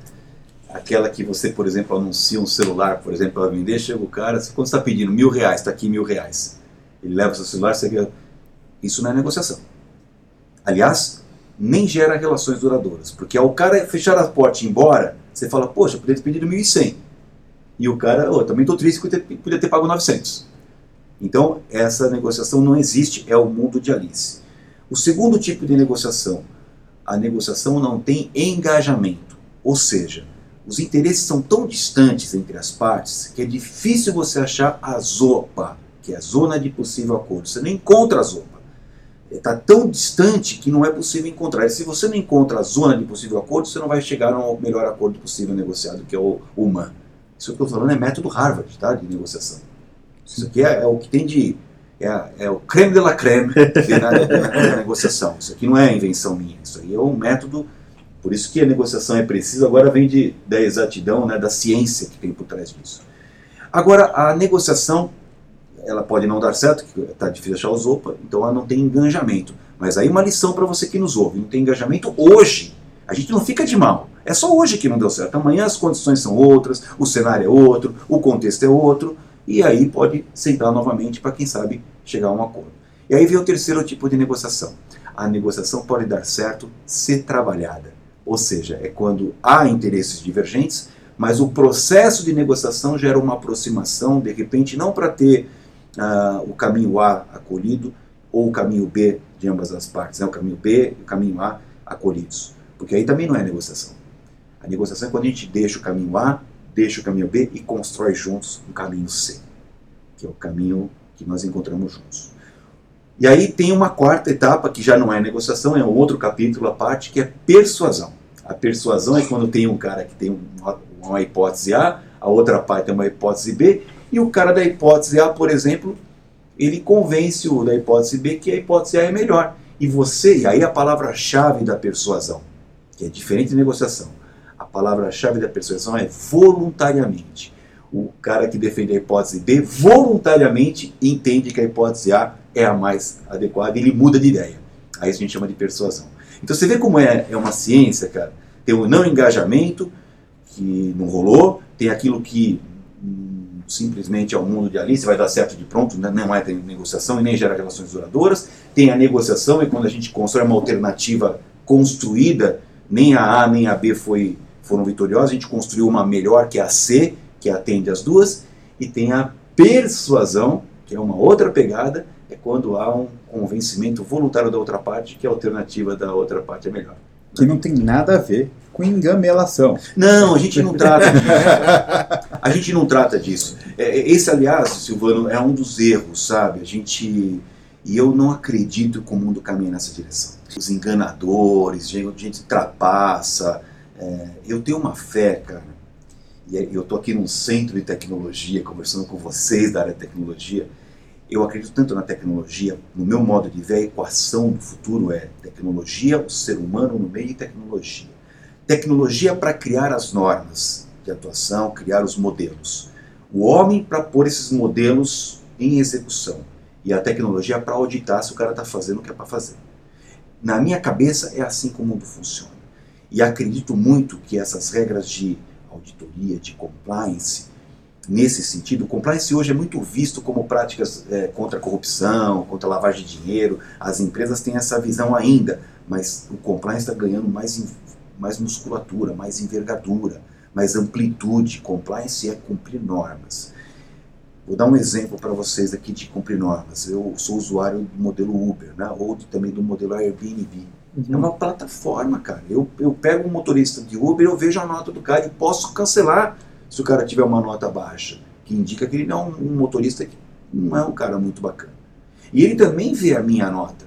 Aquela que você, por exemplo, anuncia um celular, por exemplo, para vender, chega o cara, quando está pedindo mil reais, está aqui mil reais. Ele leva o seu celular, você. Isso não é negociação. Aliás, nem gera relações duradouras. Porque ao cara fechar a porta e ir embora, você fala, poxa, podia ter pedido 1.100. E o cara, oh, também estou triste porque podia ter pago 900. Então, essa negociação não existe, é o mundo de Alice. O segundo tipo de negociação, a negociação não tem engajamento. Ou seja, os interesses são tão distantes entre as partes que é difícil você achar a ZOPA, que é a zona de possível acordo. Você não encontra a ZOPA. Está tão distante que não é possível encontrar. E se você não encontra a zona de possível acordo, você não vai chegar ao melhor acordo possível negociado, que é o, o MAN. Isso que eu estou falando é método Harvard tá, de negociação. Isso aqui é, é o que tem de. É, é, o creme de la creme na negociação. Isso aqui não é invenção minha. Isso aí é um método por isso que a negociação é precisa, agora vem de, da exatidão, né, da ciência que tem por trás disso. Agora, a negociação, ela pode não dar certo, que está difícil achar os OPA, então ela não tem engajamento. Mas aí uma lição para você que nos ouve, não tem engajamento hoje. A gente não fica de mal. É só hoje que não deu certo. Amanhã as condições são outras, o cenário é outro, o contexto é outro, e aí pode sentar novamente para, quem sabe, chegar a um acordo. E aí vem o terceiro tipo de negociação. A negociação pode dar certo se trabalhada. Ou seja, é quando há interesses divergentes, mas o processo de negociação gera uma aproximação, de repente, não para ter uh, o caminho A acolhido ou o caminho B de ambas as partes, né? o caminho B e o caminho A acolhidos. Porque aí também não é negociação. A negociação é quando a gente deixa o caminho A, deixa o caminho B e constrói juntos um caminho C, que é o caminho que nós encontramos juntos. E aí tem uma quarta etapa, que já não é negociação, é um outro capítulo à parte, que é persuasão. A persuasão é quando tem um cara que tem uma, uma hipótese A, a outra parte tem uma hipótese B, e o cara da hipótese A, por exemplo, ele convence o da hipótese B que a hipótese A é melhor. E você, e aí a palavra-chave da persuasão, que é diferente de negociação. A palavra-chave da persuasão é voluntariamente. O cara que defende a hipótese B voluntariamente entende que a hipótese A é a mais adequada, ele muda de ideia. Aí a gente chama de persuasão. Então você vê como é, é uma ciência, cara. Tem o não engajamento, que não rolou, tem aquilo que hum, simplesmente é o mundo de Alice, vai dar certo de pronto, né? não é negociação e nem gera relações duradouras. Tem a negociação, é quando a gente constrói uma alternativa construída, nem a A nem a B foi, foram vitoriosas, a gente construiu uma melhor, que é a C, que atende as duas, e tem a persuasão, que é uma outra pegada, é quando há um convencimento voluntário da outra parte que a alternativa da outra parte é melhor. Que não tem nada a ver com engamelação. Não, a gente não trata disso. a gente não trata disso. É, esse, aliás, Silvano, é um dos erros, sabe? A gente. E eu não acredito que o mundo caminhe nessa direção. Os enganadores, gente, gente trapaça. É, eu tenho uma fé, cara. E eu estou aqui num centro de tecnologia, conversando com vocês da área de tecnologia eu acredito tanto na tecnologia, no meu modo de ver, a equação do futuro é tecnologia, o ser humano no meio e tecnologia. Tecnologia para criar as normas de atuação, criar os modelos. O homem para pôr esses modelos em execução. E a tecnologia para auditar se o cara está fazendo o que é para fazer. Na minha cabeça é assim que o mundo funciona. E acredito muito que essas regras de auditoria, de compliance, nesse sentido. O compliance hoje é muito visto como práticas é, contra a corrupção, contra a lavagem de dinheiro. As empresas têm essa visão ainda, mas o compliance está ganhando mais, mais musculatura, mais envergadura, mais amplitude. Compliance é cumprir normas. Vou dar um exemplo para vocês aqui de cumprir normas. Eu sou usuário do modelo Uber, né? ou também do modelo Airbnb. Uhum. É uma plataforma, cara. Eu, eu pego um motorista de Uber, eu vejo a nota do cara e posso cancelar se o cara tiver uma nota baixa, que indica que ele não é um motorista que não é um cara muito bacana. E ele também vê a minha nota.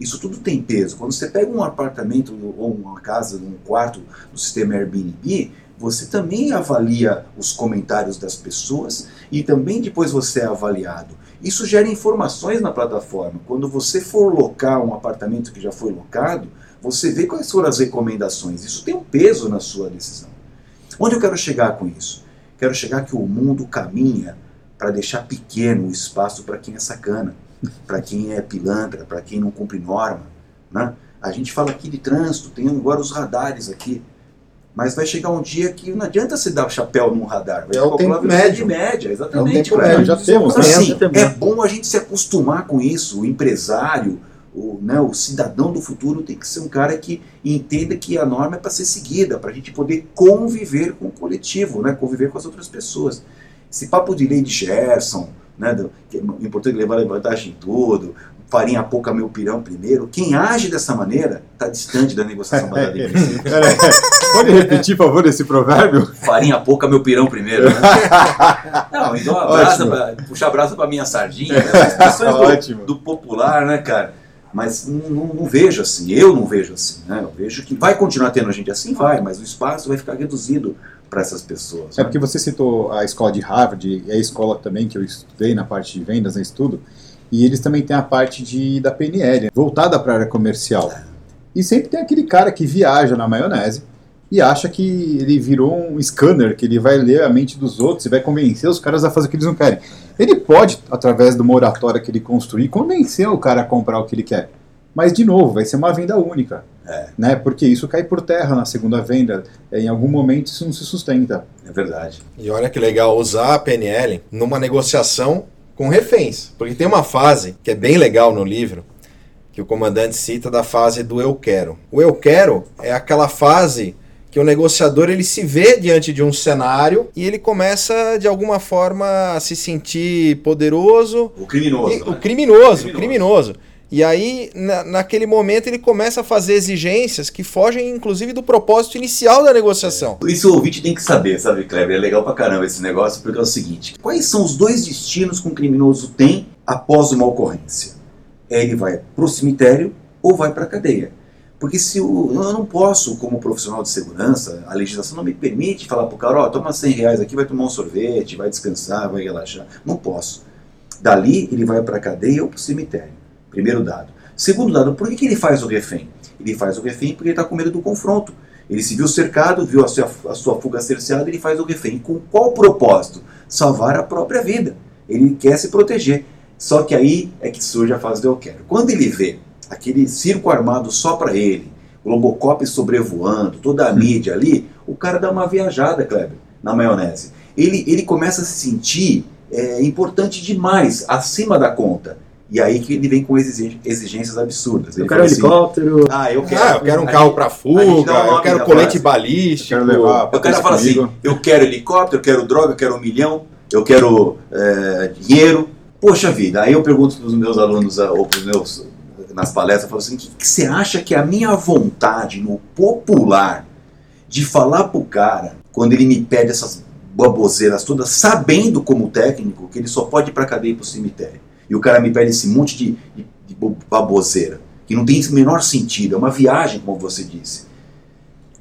Isso tudo tem peso. Quando você pega um apartamento ou uma casa, um quarto do sistema Airbnb, você também avalia os comentários das pessoas e também depois você é avaliado. Isso gera informações na plataforma. Quando você for locar um apartamento que já foi locado, você vê quais foram as recomendações. Isso tem um peso na sua decisão. Onde eu quero chegar com isso? Quero chegar que o mundo caminha para deixar pequeno o espaço para quem é sacana, para quem é pilantra, para quem não cumpre norma. Né? A gente fala aqui de trânsito, tem agora os radares aqui. Mas vai chegar um dia que não adianta você dar chapéu num radar. Vai é o tempo médio. de média, exatamente. É o tempo médio, já temos. Assim, é bom a gente se acostumar com isso. O empresário, o, né, o cidadão do futuro tem que ser um cara que entenda que a norma é para ser seguida, para a gente poder conviver com o coletivo, né, conviver com as outras pessoas. Esse papo de lei de Gerson, né, do, que é importante levar a vantagem em tudo, farinha pouca meu pirão primeiro, quem age dessa maneira está distante da negociação baseada em princípios. Pode repetir, por favor, esse provérbio? Farinha pouca, meu pirão primeiro, né? Não, então abraça pra, puxa brasa pra minha sardinha. Né? Ótimo. do, do popular, né, cara? Mas não, não- não vejo assim, eu não vejo assim, né? Eu vejo que vai continuar tendo gente assim, vai, mas o espaço vai ficar reduzido para essas pessoas. É né? porque você citou a escola de Harvard e a escola também que eu estudei na parte de vendas, né, estudo, e eles também têm a parte de, da PNL, voltada para a área comercial. E sempre tem aquele cara que viaja na maionese e acha que ele virou um scanner, que ele vai ler a mente dos outros e vai convencer os caras a fazer o que eles não querem. Ele pode, através de uma oratória que ele construir, convencer o cara a comprar o que ele quer. Mas, de novo, vai ser uma venda única. Né? Porque isso cai por terra na segunda venda. Em algum momento isso não se sustenta. É verdade. E olha que legal usar a PNL numa negociação com reféns. Porque tem uma fase que é bem legal no livro, que o comandante cita da fase do eu quero. O eu quero é aquela fase que o negociador ele se vê diante de um cenário e ele começa de alguma forma a se sentir poderoso, O criminoso. e- né? o criminoso, Criminoso. criminoso. E aí, na- naquele momento, ele começa a fazer exigências que fogem, inclusive, do propósito inicial da negociação. Isso o ouvinte tem que saber, sabe, Kleber? É legal pra caramba esse negócio, porque é o seguinte: quais são os dois destinos que um criminoso tem após uma ocorrência? Ele vai pro cemitério ou vai pra cadeia. Porque se o, eu não posso, como profissional de segurança, a legislação não me permite falar pro cara, ó, toma 100 reais aqui, vai tomar um sorvete, vai descansar, vai relaxar. Não posso. Dali ele vai pra cadeia ou pro cemitério. Primeiro dado. Segundo dado, por que, que ele faz o refém? Ele faz o refém porque ele está com medo do confronto. Ele se viu cercado, viu a sua, a sua fuga cerceada, ele faz o refém. Com qual propósito? Salvar a própria vida. Ele quer se proteger. Só que aí é que surge a fase do eu quero. Quando ele vê aquele circo armado só para ele, o Robocop sobrevoando, toda a mídia ali, o cara dá uma viajada, Kleber, na maionese. Ele, ele começa a se sentir é, importante demais, acima da conta. E aí que ele vem com exigências absurdas. Ele Eu quero um assim, helicóptero. ah, eu quero. Ah, eu quero um carro pra a gente fuga, eu quero colete frase. balístico. Quero levar O cara fala assim: eu quero helicóptero, eu quero droga, eu quero um milhão, eu quero é, dinheiro. Poxa vida, aí eu pergunto para os meus alunos ah, ou para os meus nas palestras, eu falo assim: o que, que você acha que é a minha vontade no popular de falar pro cara quando ele me pede essas baboseiras todas, sabendo como técnico que ele só pode ir pra cadeia e pro cemitério? E o cara me pede esse monte de, de, de bo- baboseira, que não tem o menor sentido, é uma viagem, como você disse.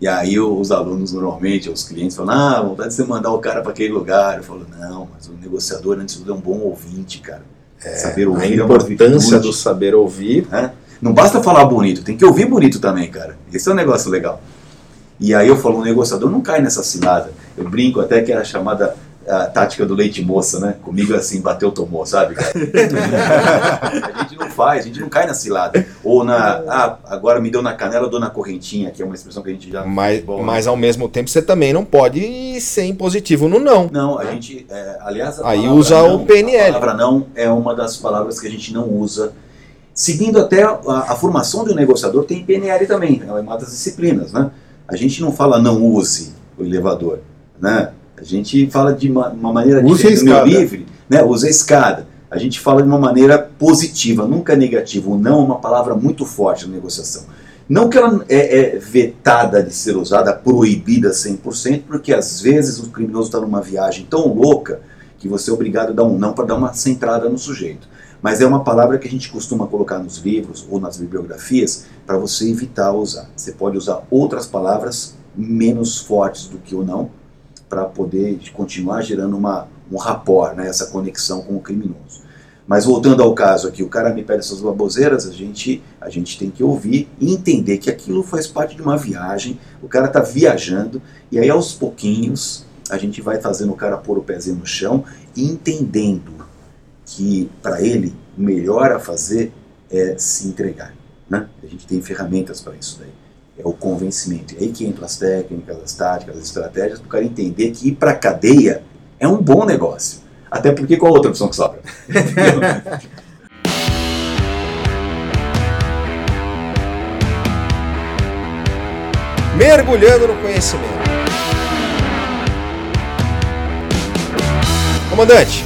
E aí os alunos normalmente, os clientes falam, ah, vontade de você mandar o cara para aquele lugar. Eu falo, não, mas o negociador antes de tudo é um bom ouvinte, cara. Saber A ouvir é uma importância virtude. do saber ouvir. né? Não basta falar bonito, tem que ouvir bonito também, cara. Esse é um negócio legal. E aí eu falo, o negociador não cai nessa cilada. Eu brinco até que é a chamada a tática do leite moça, né? Comigo é assim, bateu, tomou, sabe? a gente não faz, a gente não cai na cilada. Ou na, ah, agora me deu na canela, eu dou na correntinha, que é uma expressão que a gente já... Mas, Bom, mas ao mesmo tempo você também não pode ser impositivo no não. Não, a gente, é, aliás, Aí usa o não- PNL. A palavra não é uma das palavras que a gente não usa. Seguindo até a, a formação de um negociador, tem PNL também, é uma das disciplinas, né? A gente não fala não use o elevador, né? A gente fala de uma, uma maneira Use diferente meu escada. livre, né? Use a escada. A gente fala de uma maneira positiva, nunca negativa. O não é uma palavra muito forte na negociação. Não que ela é, é vetada de ser usada, proibida 100%, porque às vezes o criminoso está numa viagem tão louca que você é obrigado a dar um não para dar uma centrada no sujeito. Mas é uma palavra que a gente costuma colocar nos livros ou nas bibliografias para você evitar usar. Você pode usar outras palavras menos fortes do que o não para poder continuar gerando uma, um rapport, né, essa conexão com o criminoso. Mas voltando ao caso aqui, o cara me pede essas baboseiras, a gente, a gente tem que ouvir e entender que aquilo faz parte de uma viagem, o cara está viajando, e aí aos pouquinhos a gente vai fazendo o cara pôr o pezinho no chão e entendendo que para ele o melhor a fazer é se entregar. Né? A gente tem ferramentas para isso daí. É o convencimento. E aí que entram as técnicas, as táticas, as estratégias para o cara entender que ir para a cadeia é um bom negócio. Até porque qual a outra opção que sobra? Mergulhando no conhecimento. Comandante,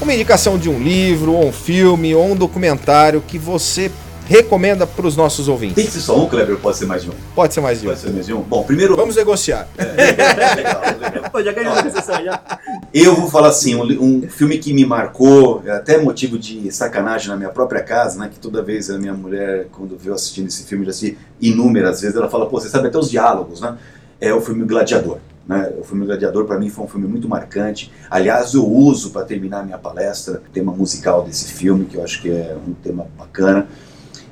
uma indicação de um livro, ou um filme, ou um documentário que você recomenda para os nossos ouvintes? Tem que ser só um, Kleber, ou pode ser mais de um? Pode ser mais de um. Pode ser mais de um? Bom, primeiro... Vamos negociar. legal, legal. Pô, já ganhou a negociação já. Eu vou falar assim, um, um filme que me marcou, é até motivo de sacanagem na minha própria casa, né? Que toda vez a minha mulher, quando viu assistindo esse filme, já assisti inúmeras vezes, ela fala, pô, você sabe até os diálogos, né? É o filme Gladiador. Né? O filme Gladiador para mim foi um filme muito marcante. Aliás, eu uso para terminar minha palestra o tema musical desse filme, que eu acho que é um tema bacana.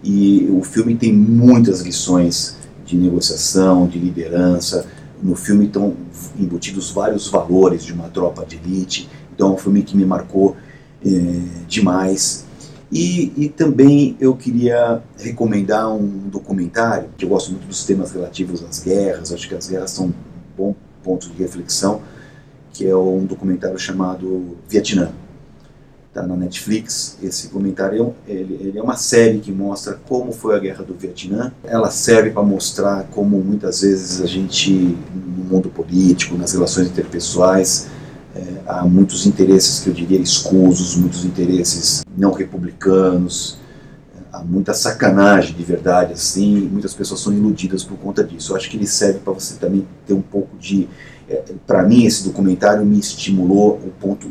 E o filme tem muitas lições de negociação, de liderança. No filme estão embutidos vários valores de uma tropa de elite. Então, é um filme que me marcou é, demais. E, e, também eu queria recomendar um documentário, que eu gosto muito dos temas relativos às guerras, acho que as guerras são um bom ponto de reflexão, que é um documentário chamado Vietnã. Está na Netflix. Esse documentário ele, ele é uma série que mostra como foi a guerra do Vietnã. Ela serve para mostrar como muitas vezes a gente, no mundo político, nas relações interpessoais, é, há muitos interesses que eu diria escusos, muitos interesses não republicanos, há muita sacanagem de verdade assim, muitas pessoas são iludidas por conta disso. Eu acho que ele serve para você também ter um pouco de, é, para mim esse documentário me estimulou o ponto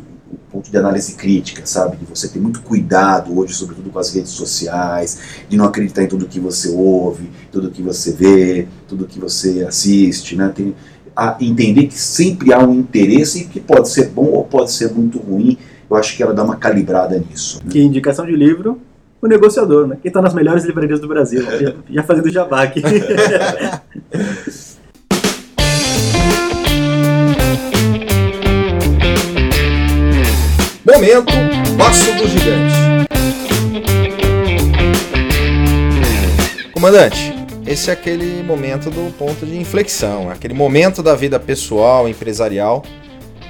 ponto de análise crítica, sabe? De você ter muito cuidado hoje, sobretudo com as redes sociais, de não acreditar em tudo que você ouve, tudo que você vê, tudo que você assiste, né? Tem, a entender que sempre há um interesse que pode ser bom ou pode ser muito ruim. Eu acho que ela dá uma calibrada nisso. Né? Que indicação de livro, o negociador, né? Que está nas melhores livrarias do Brasil. já, já fazendo jabá aqui. Momento Passo do Gigante. Comandante, esse é aquele momento do ponto de inflexão, aquele momento da vida pessoal, empresarial,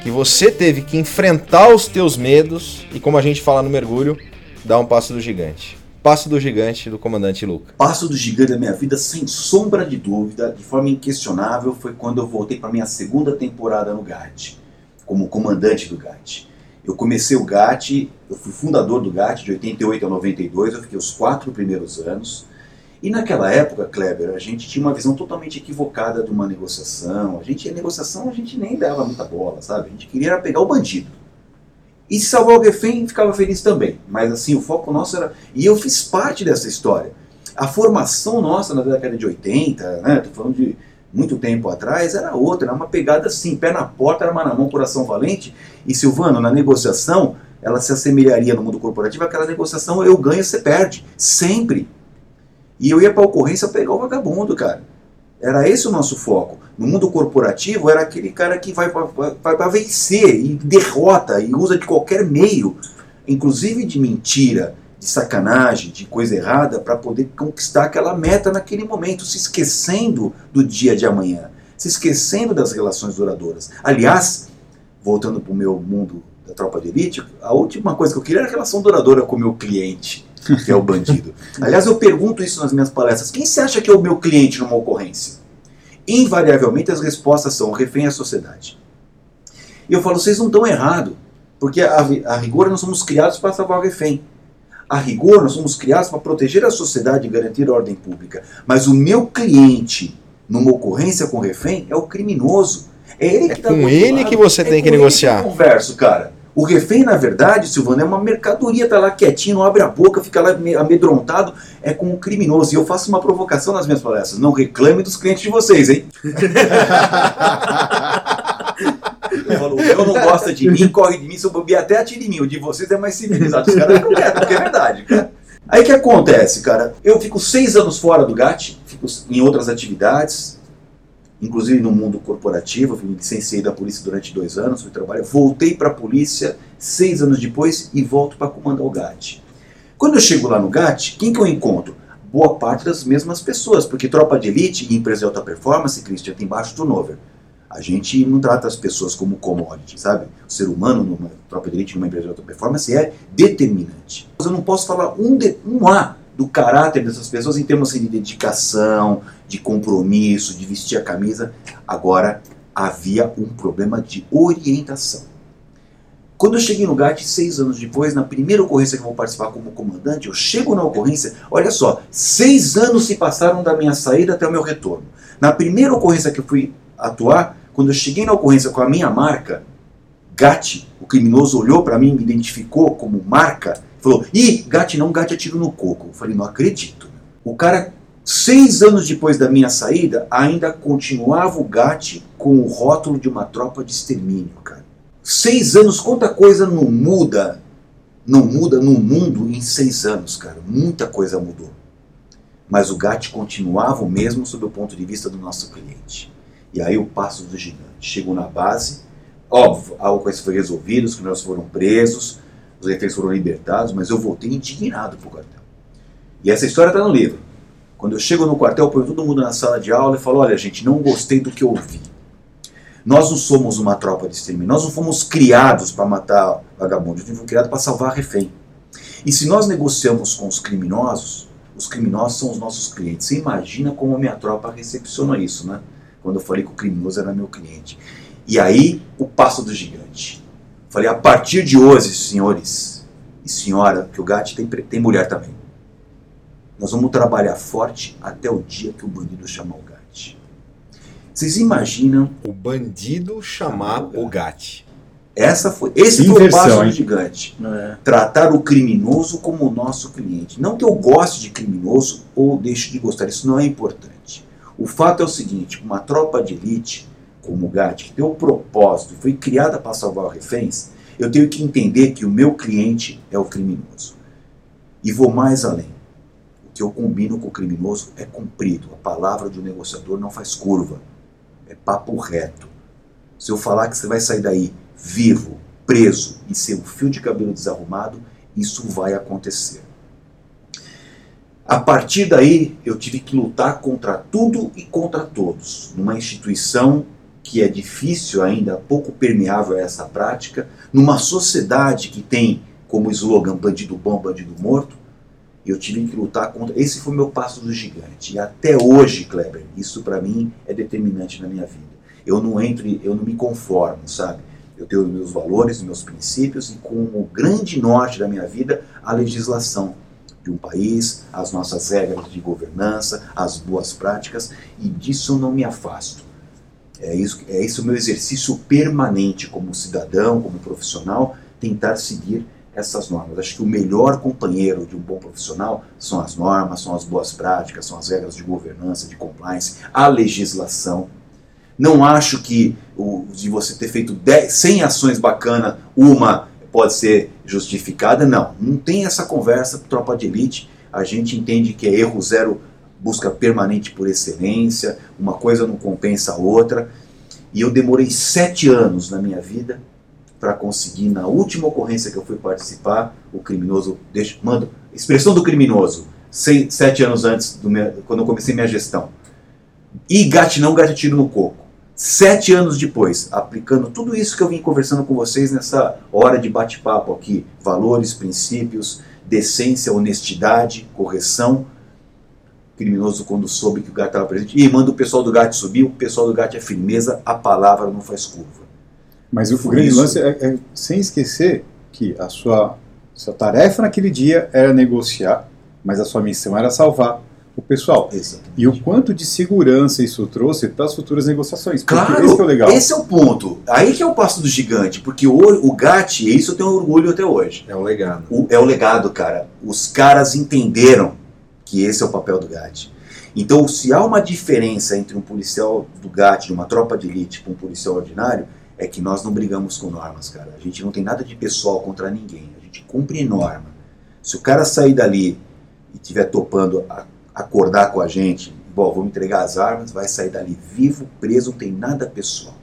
que você teve que enfrentar os teus medos e, como a gente fala no mergulho, dar um passo do gigante. Passo do gigante do comandante Luca. Passo do gigante da minha vida, sem sombra de dúvida, de forma inquestionável, foi quando eu voltei para minha segunda temporada no GAT, como comandante do GAT. Eu comecei o GAT, eu fui fundador do GAT de 88 a 92, eu fiquei os quatro primeiros anos. E naquela época, Kleber, a gente tinha uma visão totalmente equivocada de uma negociação. A gente, a negociação, a gente nem dava muita bola, sabe? A gente queria pegar o bandido. E se salvar o refém, ficava feliz também. Mas assim, o foco nosso era. E eu fiz parte dessa história. A formação nossa na década de 80, né? Tô falando de muito tempo atrás, era outra, era uma pegada assim, pé na porta, arma na mão, coração valente. E Silvano, na negociação, ela se assemelharia no mundo corporativo àquela negociação eu ganho, você perde. Sempre. E eu ia para a ocorrência pegar o vagabundo, cara. Era esse o nosso foco. No mundo corporativo, era aquele cara que vai para vencer e derrota e usa de qualquer meio, inclusive de mentira, de sacanagem, de coisa errada, para poder conquistar aquela meta naquele momento, se esquecendo do dia de amanhã, se esquecendo das relações duradouras. Aliás, voltando para o meu mundo da tropa de elite, a última coisa que eu queria era a relação duradoura com o meu cliente que é o bandido. Aliás, eu pergunto isso nas minhas palestras: quem você acha que é o meu cliente numa ocorrência? Invariavelmente as respostas são: o refém a sociedade. E eu falo: vocês não estão errados, porque a, a rigor nós somos criados para salvar o refém. A rigor nós somos criados para proteger a sociedade e garantir a ordem pública. Mas o meu cliente numa ocorrência com o refém é o criminoso. É ele é que tá com ele lado. que você é tem que negociar. Que eu converso, cara. O refém, na verdade, Silvano, é uma mercadoria, tá lá quietinho, não abre a boca, fica lá amedrontado, é com um criminoso. E eu faço uma provocação nas minhas palestras. Não reclame dos clientes de vocês, hein? eu o não gosta de mim, corre de mim, se eu bobear até atire em mim. O de vocês é mais civilizado. Os caras não querem, porque é verdade, cara. Aí o que acontece, cara? Eu fico seis anos fora do GAT, fico em outras atividades, inclusive no mundo corporativo, fui licenciei da polícia durante dois anos, fui trabalhar, voltei para a polícia seis anos depois e volto para comandar o GAT. Quando eu chego lá no GAT, quem que eu encontro? Boa parte das mesmas pessoas, porque tropa de elite e empresa de alta performance, Christian, tem baixo turnover. A gente não trata as pessoas como commodity, sabe? O ser humano numa tropa de elite, numa empresa de alta performance, é determinante. Eu não posso falar um, de, um A do caráter dessas pessoas em termos assim, de dedicação, de compromisso, de vestir a camisa. Agora, havia um problema de orientação. Quando eu cheguei no GAT, seis anos depois, na primeira ocorrência que eu vou participar como comandante, eu chego na ocorrência, olha só, seis anos se passaram da minha saída até o meu retorno. Na primeira ocorrência que eu fui atuar, quando eu cheguei na ocorrência com a minha marca, GAT, o criminoso olhou para mim, me identificou como marca, falou: Ih, GAT não, GAT atiro no coco. Eu falei: Não acredito. O cara, seis anos depois da minha saída, ainda continuava o GAT com o rótulo de uma tropa de extermínio, cara. Seis anos, quanta coisa não muda, não muda no mundo em seis anos, cara. Muita coisa mudou. Mas o GAT continuava o mesmo sob o ponto de vista do nosso cliente. E aí o passo do gigante. Chegou na base, óbvio, a coisa foi resolvida, os criminosos foram presos, os reféns foram libertados, mas eu voltei indignado pro quartel. E essa história está no livro. Quando eu chego no quartel, põe todo mundo na sala de aula e falo: olha, gente, não gostei do que eu ouvi. Nós não somos uma tropa de extermínio, nós não fomos criados para matar vagabundos, nós fomos criados para salvar refém. E se nós negociamos com os criminosos, os criminosos são os nossos clientes. Você imagina como a minha tropa recepciona isso, né? Quando eu falei que o criminoso era meu cliente. E aí, o passo do gigante. Falei, a partir de hoje, senhores e senhora, que o GAT tem, tem mulher também. Nós vamos trabalhar forte até o dia que o bandido chamar o GAT. Vocês imaginam... O bandido chamar o GAT. Essa foi, esse Que foi o inversão, passo do hein? gigante. É. Tratar o criminoso como o nosso cliente. Não que eu goste de criminoso ou deixe de gostar, isso não é importante. O fato é o seguinte: uma tropa de elite, como o GAT, que tem o propósito foi criada para salvar reféns, eu tenho que entender que o meu cliente é o criminoso. E vou mais além. O que eu combino com o criminoso é cumprido. A palavra do negociador não faz curva. É papo reto. Se eu falar que você vai sair daí vivo, preso e ser um fio de cabelo desarrumado, isso vai acontecer. A partir daí, eu tive que lutar contra tudo e contra todos, numa instituição que é difícil ainda, pouco permeável a essa prática, numa sociedade que tem como slogan bandido bom, bandido morto, eu tive que lutar contra. Esse foi meu passo do gigante. E até hoje, Kleber, isso para mim é determinante na minha vida. Eu não entro, eu não me conformo, sabe? Eu tenho os meus valores, os meus princípios e com o grande norte da minha vida, a legislação de um país, as nossas regras de governança, as boas práticas, e disso não me afasto. É isso, é isso o meu exercício permanente como cidadão, como profissional, tentar seguir essas normas. Acho que o melhor companheiro de um bom profissional são as normas, são as boas práticas, são as regras de governança, de compliance, a legislação. Não acho que o, de você ter feito 10, 100 ações bacanas, uma pode ser justificada. Não, não tem essa conversa tropa de elite. A gente entende que é erro zero, busca permanente por excelência, uma coisa não compensa a outra. E eu demorei sete anos na minha vida para conseguir, na última ocorrência que eu fui participar, o criminoso, deixa, mando, expressão do criminoso, seis, sete anos antes, do meu, quando eu comecei minha gestão. E gate não, gate tiro no coco. Sete anos depois, aplicando tudo isso que eu vim conversando com vocês nessa hora de bate-papo aqui, valores, princípios, decência, honestidade, correção, o criminoso quando soube que o gato estava presente, e manda o pessoal do gato subir, o pessoal do gato é firmeza, a palavra não faz curva. Mas o grande isso. lance é, é sem esquecer que a sua, sua tarefa naquele dia era negociar, mas a sua missão era salvar o pessoal. Exatamente. E o quanto de segurança isso trouxe para as futuras negociações. Claro, esse que é o legal. esse é o ponto. Aí que é o passo do gigante, porque o, o GAT, e isso eu tenho orgulho até hoje. É um legado. O- é o legado, cara. Os caras entenderam que esse é o papel do GAT. Então, se há uma diferença entre um policial do GAT, de uma tropa de elite, com um policial ordinário, é que nós não brigamos com normas, cara. A gente não tem nada de pessoal contra ninguém. A gente cumpre norma. Se o cara sair dali e estiver topando a- acordar com a gente, bom, vamos entregar as armas, vai sair dali vivo, preso, não tem nada pessoal.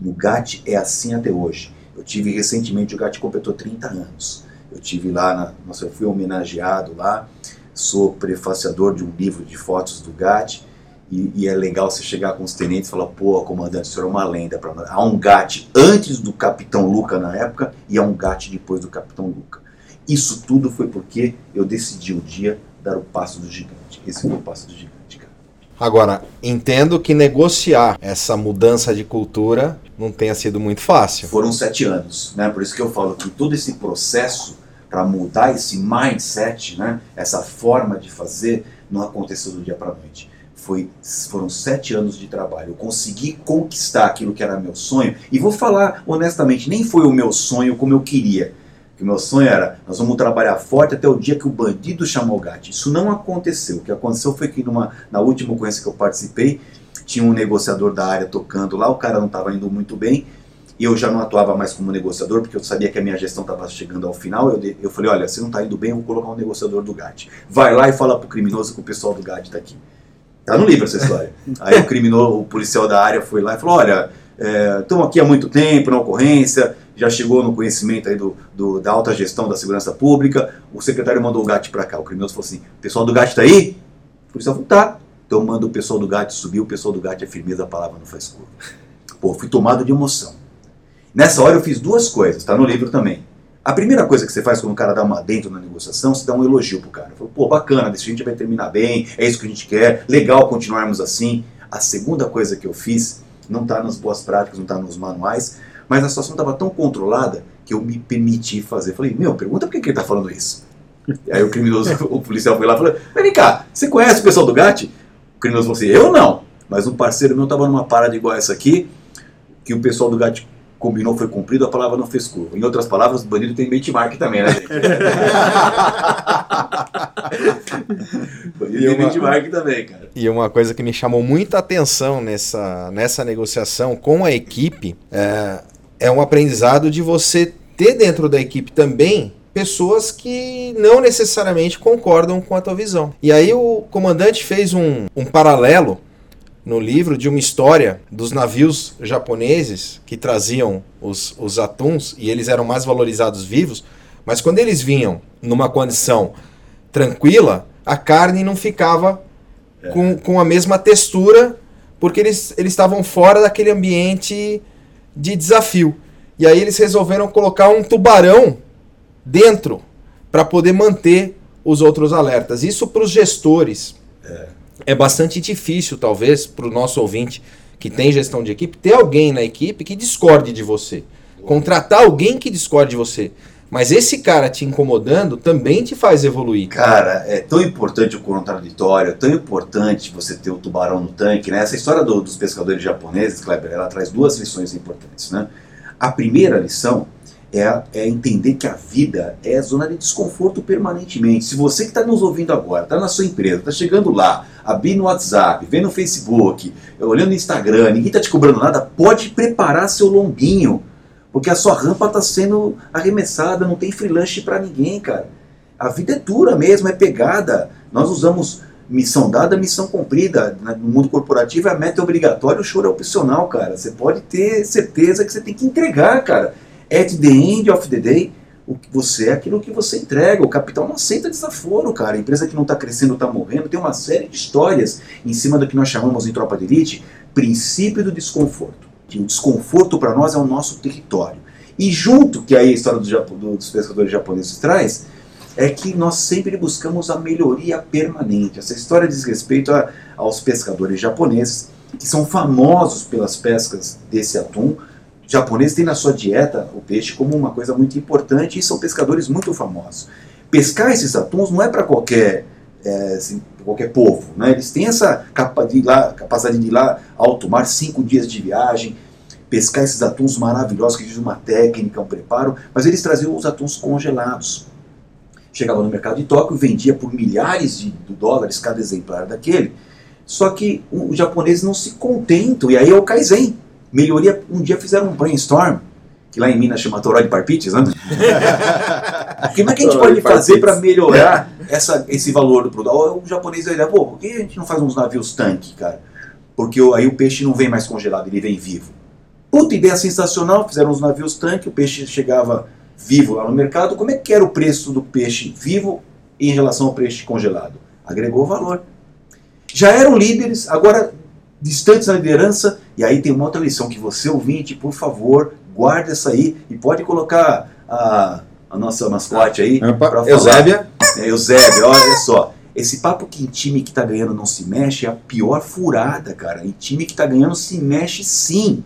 No GAT é assim até hoje. Eu tive recentemente, o GAT completou 30 anos. Eu tive lá, na, nossa, eu fui homenageado lá, sou prefaciador de um livro de fotos do GAT, e, e é legal você chegar com os tenentes e falar, pô, comandante, o senhor é uma lenda. Pra... nós." Há um GAT antes do Capitão Luca na época, e há um GAT depois do Capitão Luca. Isso tudo foi porque eu decidi um dia dar o passo do gigante. Esse foi o passo gigante, cara. Agora, entendo que negociar essa mudança de cultura não tenha sido muito fácil. Foram sete anos, né? Por isso que eu falo que todo esse processo para mudar esse mindset, né? Essa forma de fazer não aconteceu do dia para noite. Foi, foram sete anos de trabalho. Eu consegui conquistar aquilo que era meu sonho. E vou falar honestamente, nem foi o meu sonho como eu queria. Que o meu sonho era, nós vamos trabalhar forte até o dia que o bandido chamou o gato. Isso não aconteceu. O que aconteceu foi que numa, na última ocorrência que eu participei, tinha um negociador da área tocando lá, o cara não estava indo muito bem, e eu já não atuava mais como negociador, porque eu sabia que a minha gestão estava chegando ao final. Eu, eu falei: olha, se não está indo bem, eu vou colocar um negociador do GAT. Vai lá e fala pro criminoso que o pessoal do GAT está aqui. Tá no livro essa história. Aí o criminoso, o policial da área foi lá e falou: olha, estamos é, aqui há muito tempo na ocorrência, já chegou no conhecimento aí do, do, da alta gestão da segurança pública, o secretário mandou o GAT para cá. O criminoso falou assim: o pessoal do GAT está aí? O policial falou: tá. Então manda o pessoal do GAT subir, o pessoal do GAT é firmeza, a palavra não faz curva. Pô, fui tomado de emoção. Nessa hora eu fiz duas coisas, tá no livro também. A primeira coisa que você faz quando o cara dá uma dentro na negociação, você dá um elogio pro cara. Fala, pô, bacana, desse gente vai terminar bem, é isso que a gente quer, legal continuarmos assim. A segunda coisa que eu fiz, não está nas boas práticas, não está nos manuais, mas a situação estava tão controlada que eu me permiti fazer. Falei, meu, pergunta por que, que ele está falando isso. Aí o criminoso, o policial foi lá e falou, vem cá, você conhece o pessoal do GAT? O criminoso falou assim, eu não, mas um parceiro meu estava numa parada igual essa aqui, que o pessoal do GAT combinou, foi cumprido, a palavra não fez curva. Em outras palavras, o bandido tem benchmark também, né? bandido tem benchmark também, cara. E uma coisa que me chamou muita atenção nessa, nessa negociação com a equipe é, é um aprendizado de você ter dentro da equipe também pessoas que não necessariamente concordam com a tua visão. E aí o comandante fez um, um paralelo no livro de uma história dos navios japoneses que traziam os, os atuns e eles eram mais valorizados vivos, mas quando eles vinham numa condição tranquila, a carne não ficava com, com a mesma textura porque eles, eles estavam fora daquele ambiente de desafio. E aí eles resolveram colocar um tubarão dentro para poder manter os outros alertas. Isso para os gestores. É é bastante difícil, talvez, para o nosso ouvinte que tem gestão de equipe, ter alguém na equipe que discorde de você. Contratar alguém que discorde de você. Mas esse cara te incomodando também te faz evoluir. Cara, é tão importante o contraditório, é tão importante você ter o tubarão no tanque, né? Essa história do, dos pescadores japoneses, Kleber, ela traz duas lições importantes, né? A primeira lição é, é entender que a vida é zona de desconforto permanentemente. Se você que está nos ouvindo agora, está na sua empresa, está chegando lá, abrindo o WhatsApp, vendo o Facebook, olhando o Instagram, ninguém está te cobrando nada, pode preparar seu lombinho, porque a sua rampa está sendo arremessada, não tem freelance para ninguém, cara. A vida é dura mesmo, é pegada. Nós usamos missão dada, missão cumprida. No mundo corporativo, a meta é obrigatória, o choro é opcional, cara. Você pode ter certeza que você tem que entregar, cara. At the end of the day, o que você é aquilo que você entrega. O capital não aceita desaforo, cara. A empresa que não está crescendo está morrendo. Tem uma série de histórias em cima do que nós chamamos em tropa de elite, princípio do desconforto. Que o desconforto para nós é o nosso território. E junto, que aí a história do, dos pescadores japoneses traz, é que nós sempre buscamos a melhoria permanente. Essa história diz respeito a, aos pescadores japoneses, que são famosos pelas pescas desse atum, japoneses têm na sua dieta o peixe como uma coisa muito importante e são pescadores muito famosos. Pescar esses atuns não é para qualquer é, assim, qualquer povo, né? Eles têm essa capa de lá, capacidade de ir lá alto mar, cinco dias de viagem, pescar esses atuns maravilhosos que exigem uma técnica, um preparo, mas eles traziam os atuns congelados. Chegava no mercado de Tóquio, vendia por milhares de dólares cada exemplar daquele. Só que os japoneses não se contentam, e aí é o Kaizen melhoria. Um dia fizeram um brainstorm, que lá em Minas chama Toró de Parpites, né? o que, é que a gente pode fazer para melhorar essa, esse valor do produto? O japonês vai dizer, pô, por que a gente não faz uns navios tanque, cara? Porque aí o peixe não vem mais congelado, ele vem vivo. Puta ideia sensacional, fizeram uns navios tanque, o peixe chegava vivo lá no mercado. Como é que era o preço do peixe vivo em relação ao peixe congelado? Agregou valor. Já eram líderes, agora distantes da liderança. E aí tem uma outra lição que você ouvinte, por favor, guarde essa aí e pode colocar a, a nossa mascote aí. Eusébia. É, Eusébia, olha só. Esse papo que em time que tá ganhando não se mexe é a pior furada, cara. Em time que tá ganhando se mexe sim.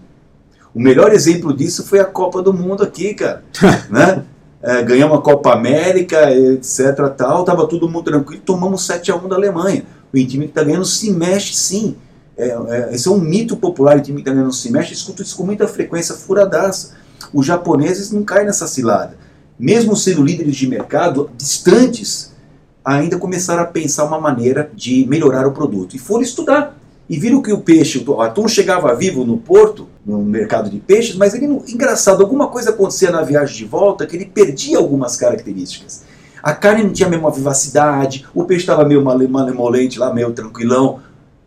O melhor exemplo disso foi a Copa do Mundo aqui, cara. né? É, ganhamos a Copa América, etc. Tal, tava todo mundo tranquilo, tomamos 7 a 1 da Alemanha. O time que tá ganhando se mexe sim. É, é, esse é um mito popular, o time que tá ganhando se mexe, escuto isso com muita frequência, furadaça. Os japoneses não caem nessa cilada. Mesmo sendo líderes de mercado, distantes, ainda começaram a pensar uma maneira de melhorar o produto. E foram estudar. E viram que o peixe, o atum chegava vivo no porto, no mercado de peixes, mas ele, engraçado, alguma coisa acontecia na viagem de volta que ele perdia algumas características. A carne não tinha a mesma vivacidade, o peixe estava meio malemolente lá, meio tranquilão.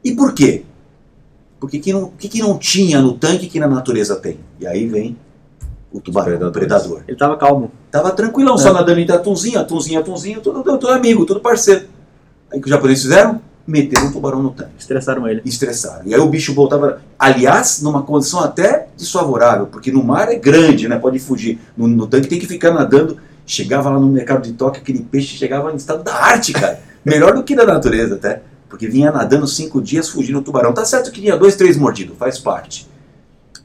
E por quê? Porque que não, que, que não tinha no tanque que na natureza tem? E aí vem o tubarão, o predador. Ele estava calmo. Tava tranquilão, é. só nadando entre atunzinho, atunzinho, atunzinho, tudo, tudo amigo, tudo parceiro. Aí o que os japoneses fizeram? Meteram um tubarão no tanque. Estressaram ele. Estressaram. E aí o bicho voltava, aliás, numa condição até desfavorável, porque no mar é grande, né? Pode fugir. No, no tanque tem que ficar nadando. Chegava lá no mercado de Tóquio, aquele peixe chegava no estado da arte, cara. Melhor do que da natureza até. Porque vinha nadando cinco dias fugindo do tubarão. Tá certo que tinha dois, três mordidos, faz parte.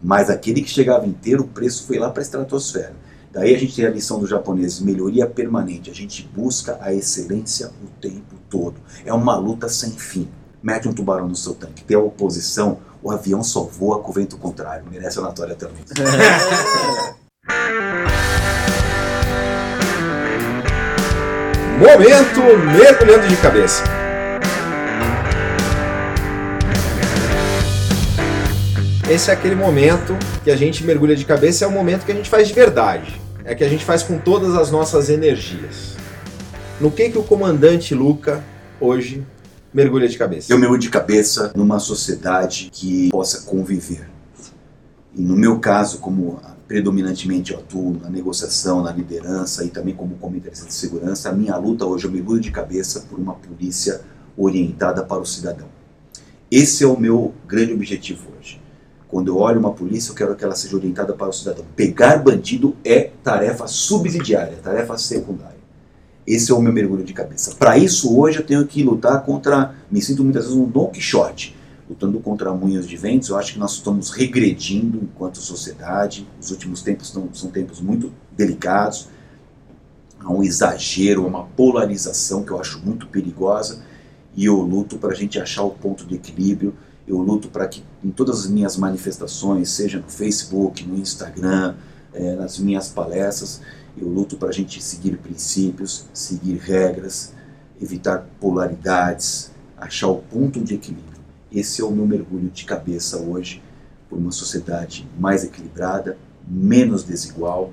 Mas aquele que chegava inteiro, o preço foi lá para a estratosfera. Daí a gente tem a lição dos japoneses, melhoria permanente. A gente busca a excelência o tempo todo. É uma luta sem fim. Mete um tubarão no seu tanque, tem a oposição, o avião só voa com o vento contrário. Merece a Anatólia também. Momento mergulhando de cabeça. Esse é aquele momento que a gente mergulha de cabeça, é o momento que a gente faz de verdade. É que a gente faz com todas as nossas energias. No que que o comandante Luca hoje mergulha de cabeça? Eu mergulho de cabeça numa sociedade que possa conviver. E no meu caso, como predominantemente eu atuo na negociação, na liderança e também como comentarista de segurança, a minha luta hoje eu mergulho de cabeça por uma polícia orientada para o cidadão. Esse é o meu grande objetivo hoje. Quando eu olho uma polícia, eu quero que ela seja orientada para o cidadão. Pegar bandido é tarefa subsidiária, tarefa secundária. Esse é o meu mergulho de cabeça. Para isso, hoje eu tenho que lutar contra. Me sinto muitas vezes um Don Quixote, lutando contra munhos de ventos. Eu acho que nós estamos regredindo enquanto sociedade. Os últimos tempos são, são tempos muito delicados. Há um exagero, uma polarização que eu acho muito perigosa. E eu luto para a gente achar o ponto de equilíbrio eu luto para que em todas as minhas manifestações, seja no Facebook, no Instagram, é, nas minhas palestras, eu luto para a gente seguir princípios, seguir regras, evitar polaridades, achar o ponto de equilíbrio. Esse é o meu mergulho de cabeça hoje por uma sociedade mais equilibrada, menos desigual,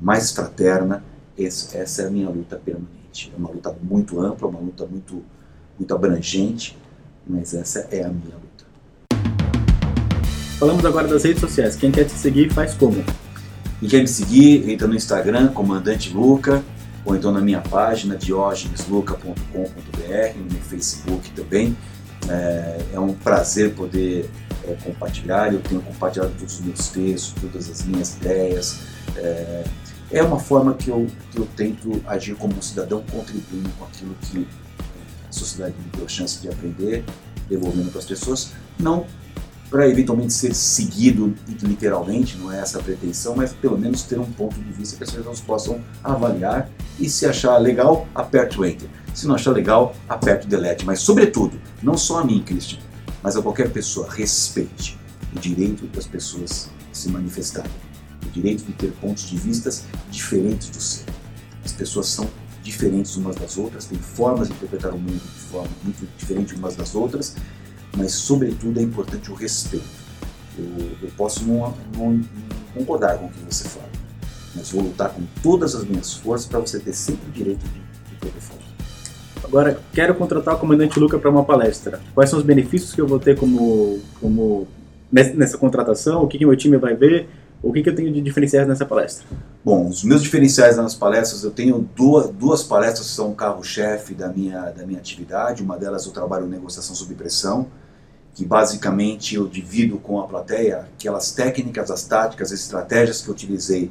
mais fraterna. Essa, essa é a minha luta permanente. É uma luta muito ampla, uma luta muito, muito abrangente, mas essa é a minha luta. Falamos agora das redes sociais. Quem quer te seguir, faz como? Quem quer me seguir, entra no Instagram, Comandante Luca, ou então na minha página, diogenesluca.com.br, no Facebook também. É, é um prazer poder é, compartilhar. Eu tenho compartilhado todos os meus textos, todas as minhas ideias. É, é uma forma que eu, que eu tento agir como um cidadão, contribuindo com aquilo que a sociedade me deu chance de aprender, devolvendo para as pessoas, não para eventualmente ser seguido literalmente, não é essa a pretensão, mas pelo menos ter um ponto de vista que as pessoas possam avaliar e se achar legal, aperte o Enter. Se não achar legal, aperte o Delete. Mas, sobretudo, não só a mim, Christian, mas a qualquer pessoa, respeite o direito das pessoas se manifestarem, o direito de ter pontos de vistas diferentes do seu. As pessoas são diferentes umas das outras, têm formas de interpretar o mundo de forma muito diferente umas das outras, mas sobretudo é importante o respeito. Eu, eu posso não, não, não, concordar com o que você fala, mas vou lutar com todas as minhas forças para você ter sempre o direito de, de poder falar. Agora, quero contratar o comandante Luca para uma palestra. Quais são os benefícios que eu vou ter como, como nessa contratação? O que, que meu time vai ver? O que, que eu tenho de diferenciais nessa palestra? Bom, os meus diferenciais nas palestras, eu tenho duas, duas palestras que são carro-chefe da minha, da minha atividade. Uma delas eu trabalho negociação sob pressão, que basicamente eu divido com a plateia aquelas técnicas, as táticas, as estratégias que eu utilizei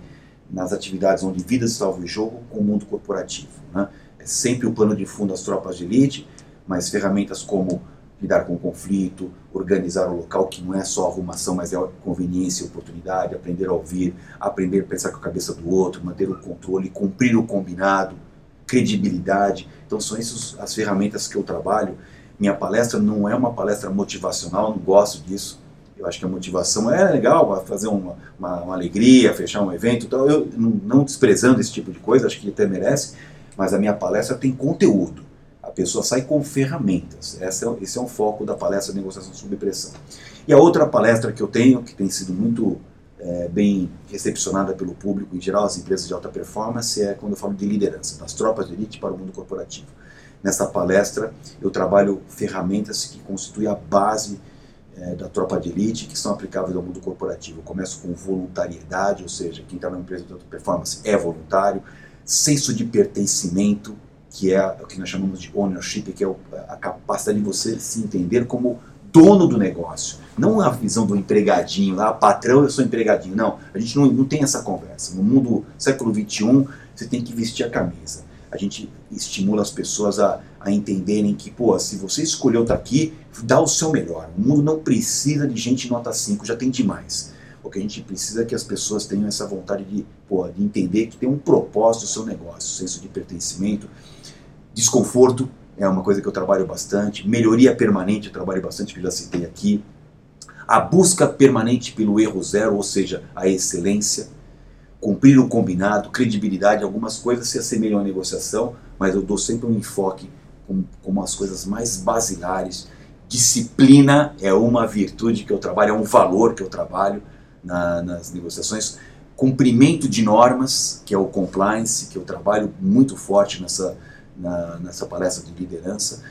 nas atividades onde vidas salvam o jogo com o mundo corporativo. Né? É sempre o plano de fundo das tropas de elite, mas ferramentas como lidar com conflito, organizar o local, que não é só arrumação, mas é conveniência oportunidade, aprender a ouvir, aprender a pensar com a cabeça do outro, manter o controle, cumprir o combinado, credibilidade. Então são essas as ferramentas que eu trabalho. Minha palestra não é uma palestra motivacional, não gosto disso. Eu acho que a motivação é legal, fazer uma, uma, uma alegria, fechar um evento. Então eu não, não desprezando esse tipo de coisa, acho que até merece, mas a minha palestra tem conteúdo a pessoa sai com ferramentas. Esse é, esse é um foco da palestra de negociação sob pressão. E a outra palestra que eu tenho, que tem sido muito é, bem recepcionada pelo público, em geral as empresas de alta performance, é quando eu falo de liderança, das tropas de elite para o mundo corporativo. Nessa palestra eu trabalho ferramentas que constituem a base é, da tropa de elite que são aplicáveis ao mundo corporativo. Eu começo com voluntariedade, ou seja, quem está numa empresa de alta performance é voluntário, senso de pertencimento, que é o que nós chamamos de ownership, que é a capacidade de você se entender como dono do negócio. Não a visão do empregadinho, lá, patrão, eu sou empregadinho. Não, a gente não, não tem essa conversa. No mundo século XXI, você tem que vestir a camisa. A gente estimula as pessoas a, a entenderem que, pô, se você escolheu estar aqui, dá o seu melhor. O mundo não precisa de gente nota 5, já tem demais. O que a gente precisa é que as pessoas tenham essa vontade de, pô, de entender que tem um propósito o seu negócio, senso de pertencimento, Desconforto é uma coisa que eu trabalho bastante. Melhoria permanente eu trabalho bastante, que eu já citei aqui. A busca permanente pelo erro zero, ou seja, a excelência. Cumprir o combinado, credibilidade, algumas coisas se assemelham à negociação, mas eu dou sempre um enfoque como, as coisas mais basilares. Disciplina é uma virtude que eu trabalho, é um valor que eu trabalho na, nas negociações. Cumprimento de normas, que é o compliance, que eu trabalho muito forte nessa, na, nessa palestra de liderança,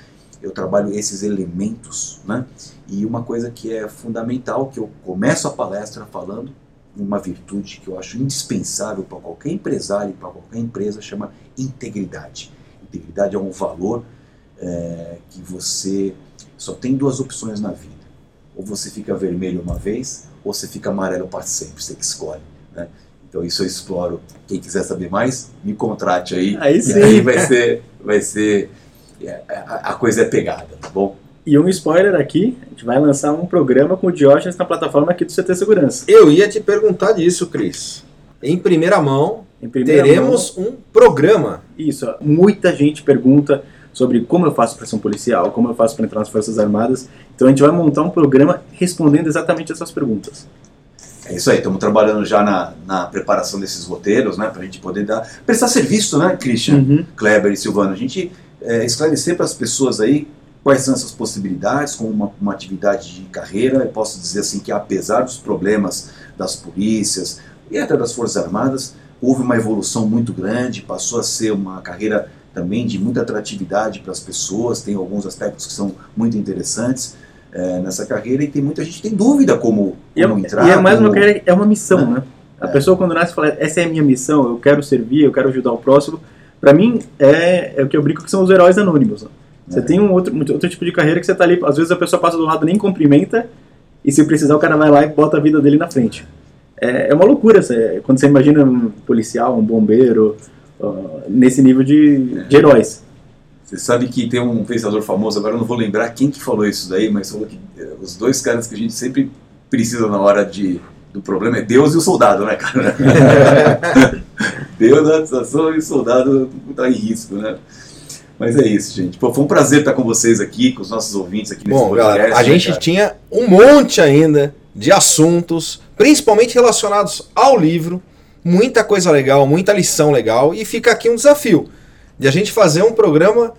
eu trabalho esses elementos, né? E uma coisa que é fundamental, que eu começo a palestra falando, uma virtude que eu acho indispensável para qualquer empresário, para qualquer empresa, chama integridade. Integridade é um valor é, que você só tem duas opções na vida. Ou você fica vermelho uma vez, ou você fica amarelo para sempre, você que escolhe. Né? Então isso eu exploro. Quem quiser saber mais, me contrate aí. Aí sim. E aí vai ser, vai ser é, a coisa é pegada, tá bom? E um spoiler aqui, a gente vai lançar um programa com o Diógenes na plataforma aqui do CT Segurança. Eu ia te perguntar disso, Cris. Em primeira mão, Em primeira teremos um programa. Isso, muita gente pergunta sobre como eu faço pressão policial, como eu faço para entrar nas Forças Armadas. Então a gente vai montar um programa respondendo exatamente essas perguntas. É isso aí, estamos trabalhando já na, na preparação desses roteiros, né, para a gente poder dar, prestar serviço, né, Christian, Uhum. Kleber e Silvano, a gente é, esclarecer para as pessoas aí quais são essas possibilidades como uma, uma atividade de carreira. Eu posso dizer assim que apesar dos problemas das polícias e até das Forças Armadas, houve uma evolução muito grande, passou a ser uma carreira também de muita atratividade para as pessoas, tem alguns aspectos que são muito interessantes é, nessa carreira e tem muita gente que tem dúvida como, E é, como entrar. e é mais uma como- carreira, é uma missão, né? A É. pessoa quando nasce fala, essa é a minha missão, eu quero servir, eu quero ajudar o próximo. Pra mim, é, é o que eu brinco que são os heróis anônimos. né? Você É. tem um outro, outro tipo de carreira que você tá ali, às vezes a pessoa passa do lado nem cumprimenta, e se precisar o cara vai lá e bota a vida dele na frente. É, é uma loucura você- quando você imagina um policial, um bombeiro, ó, nesse nível de, de heróis. Você sabe que tem um pensador famoso, agora eu não vou lembrar quem que falou isso daí, mas falou que eh, os dois caras que a gente sempre precisa na hora de, do problema é Deus e o soldado, né, cara? Deus na situação e o soldado está em risco, né? Mas é isso, gente. Pô, foi um prazer estar com vocês aqui, com os nossos ouvintes aqui nesse Bom, podcast. galera, a né, gente cara? tinha um monte ainda de assuntos, principalmente relacionados ao livro, muita coisa legal, muita lição legal, e fica aqui um desafio de a gente fazer um programa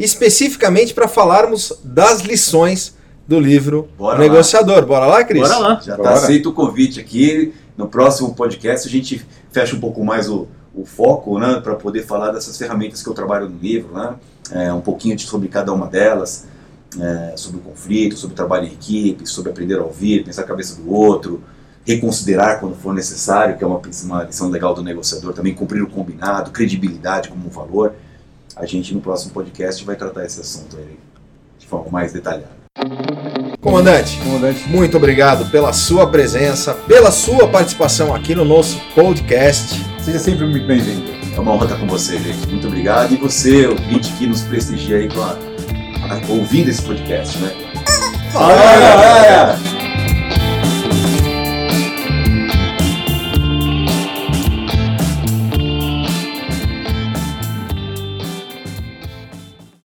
especificamente para falarmos das lições do livro Bora O lá. Negociador. Bora lá, Cris? Bora lá. Já está aceito o convite aqui. No próximo podcast a gente fecha um pouco mais o, o foco, né, para poder falar dessas ferramentas que eu trabalho no livro, né, é, um pouquinho de- sobre cada uma delas, é, sobre o conflito, sobre o trabalho em equipe, sobre aprender a ouvir, pensar a cabeça do outro, reconsiderar quando for necessário, que é uma, uma lição legal do negociador, também cumprir o combinado, credibilidade como um valor. A gente no próximo podcast vai tratar esse assunto aí de forma mais detalhada. Comandante, Comandante, muito obrigado pela sua presença, pela sua participação aqui no nosso podcast. Seja sempre muito bem-vindo. É uma honra estar com você, gente. Muito obrigado. E você, o ouvinte que nos prestigia aí com a, ouvindo esse podcast, né? Fala, galera!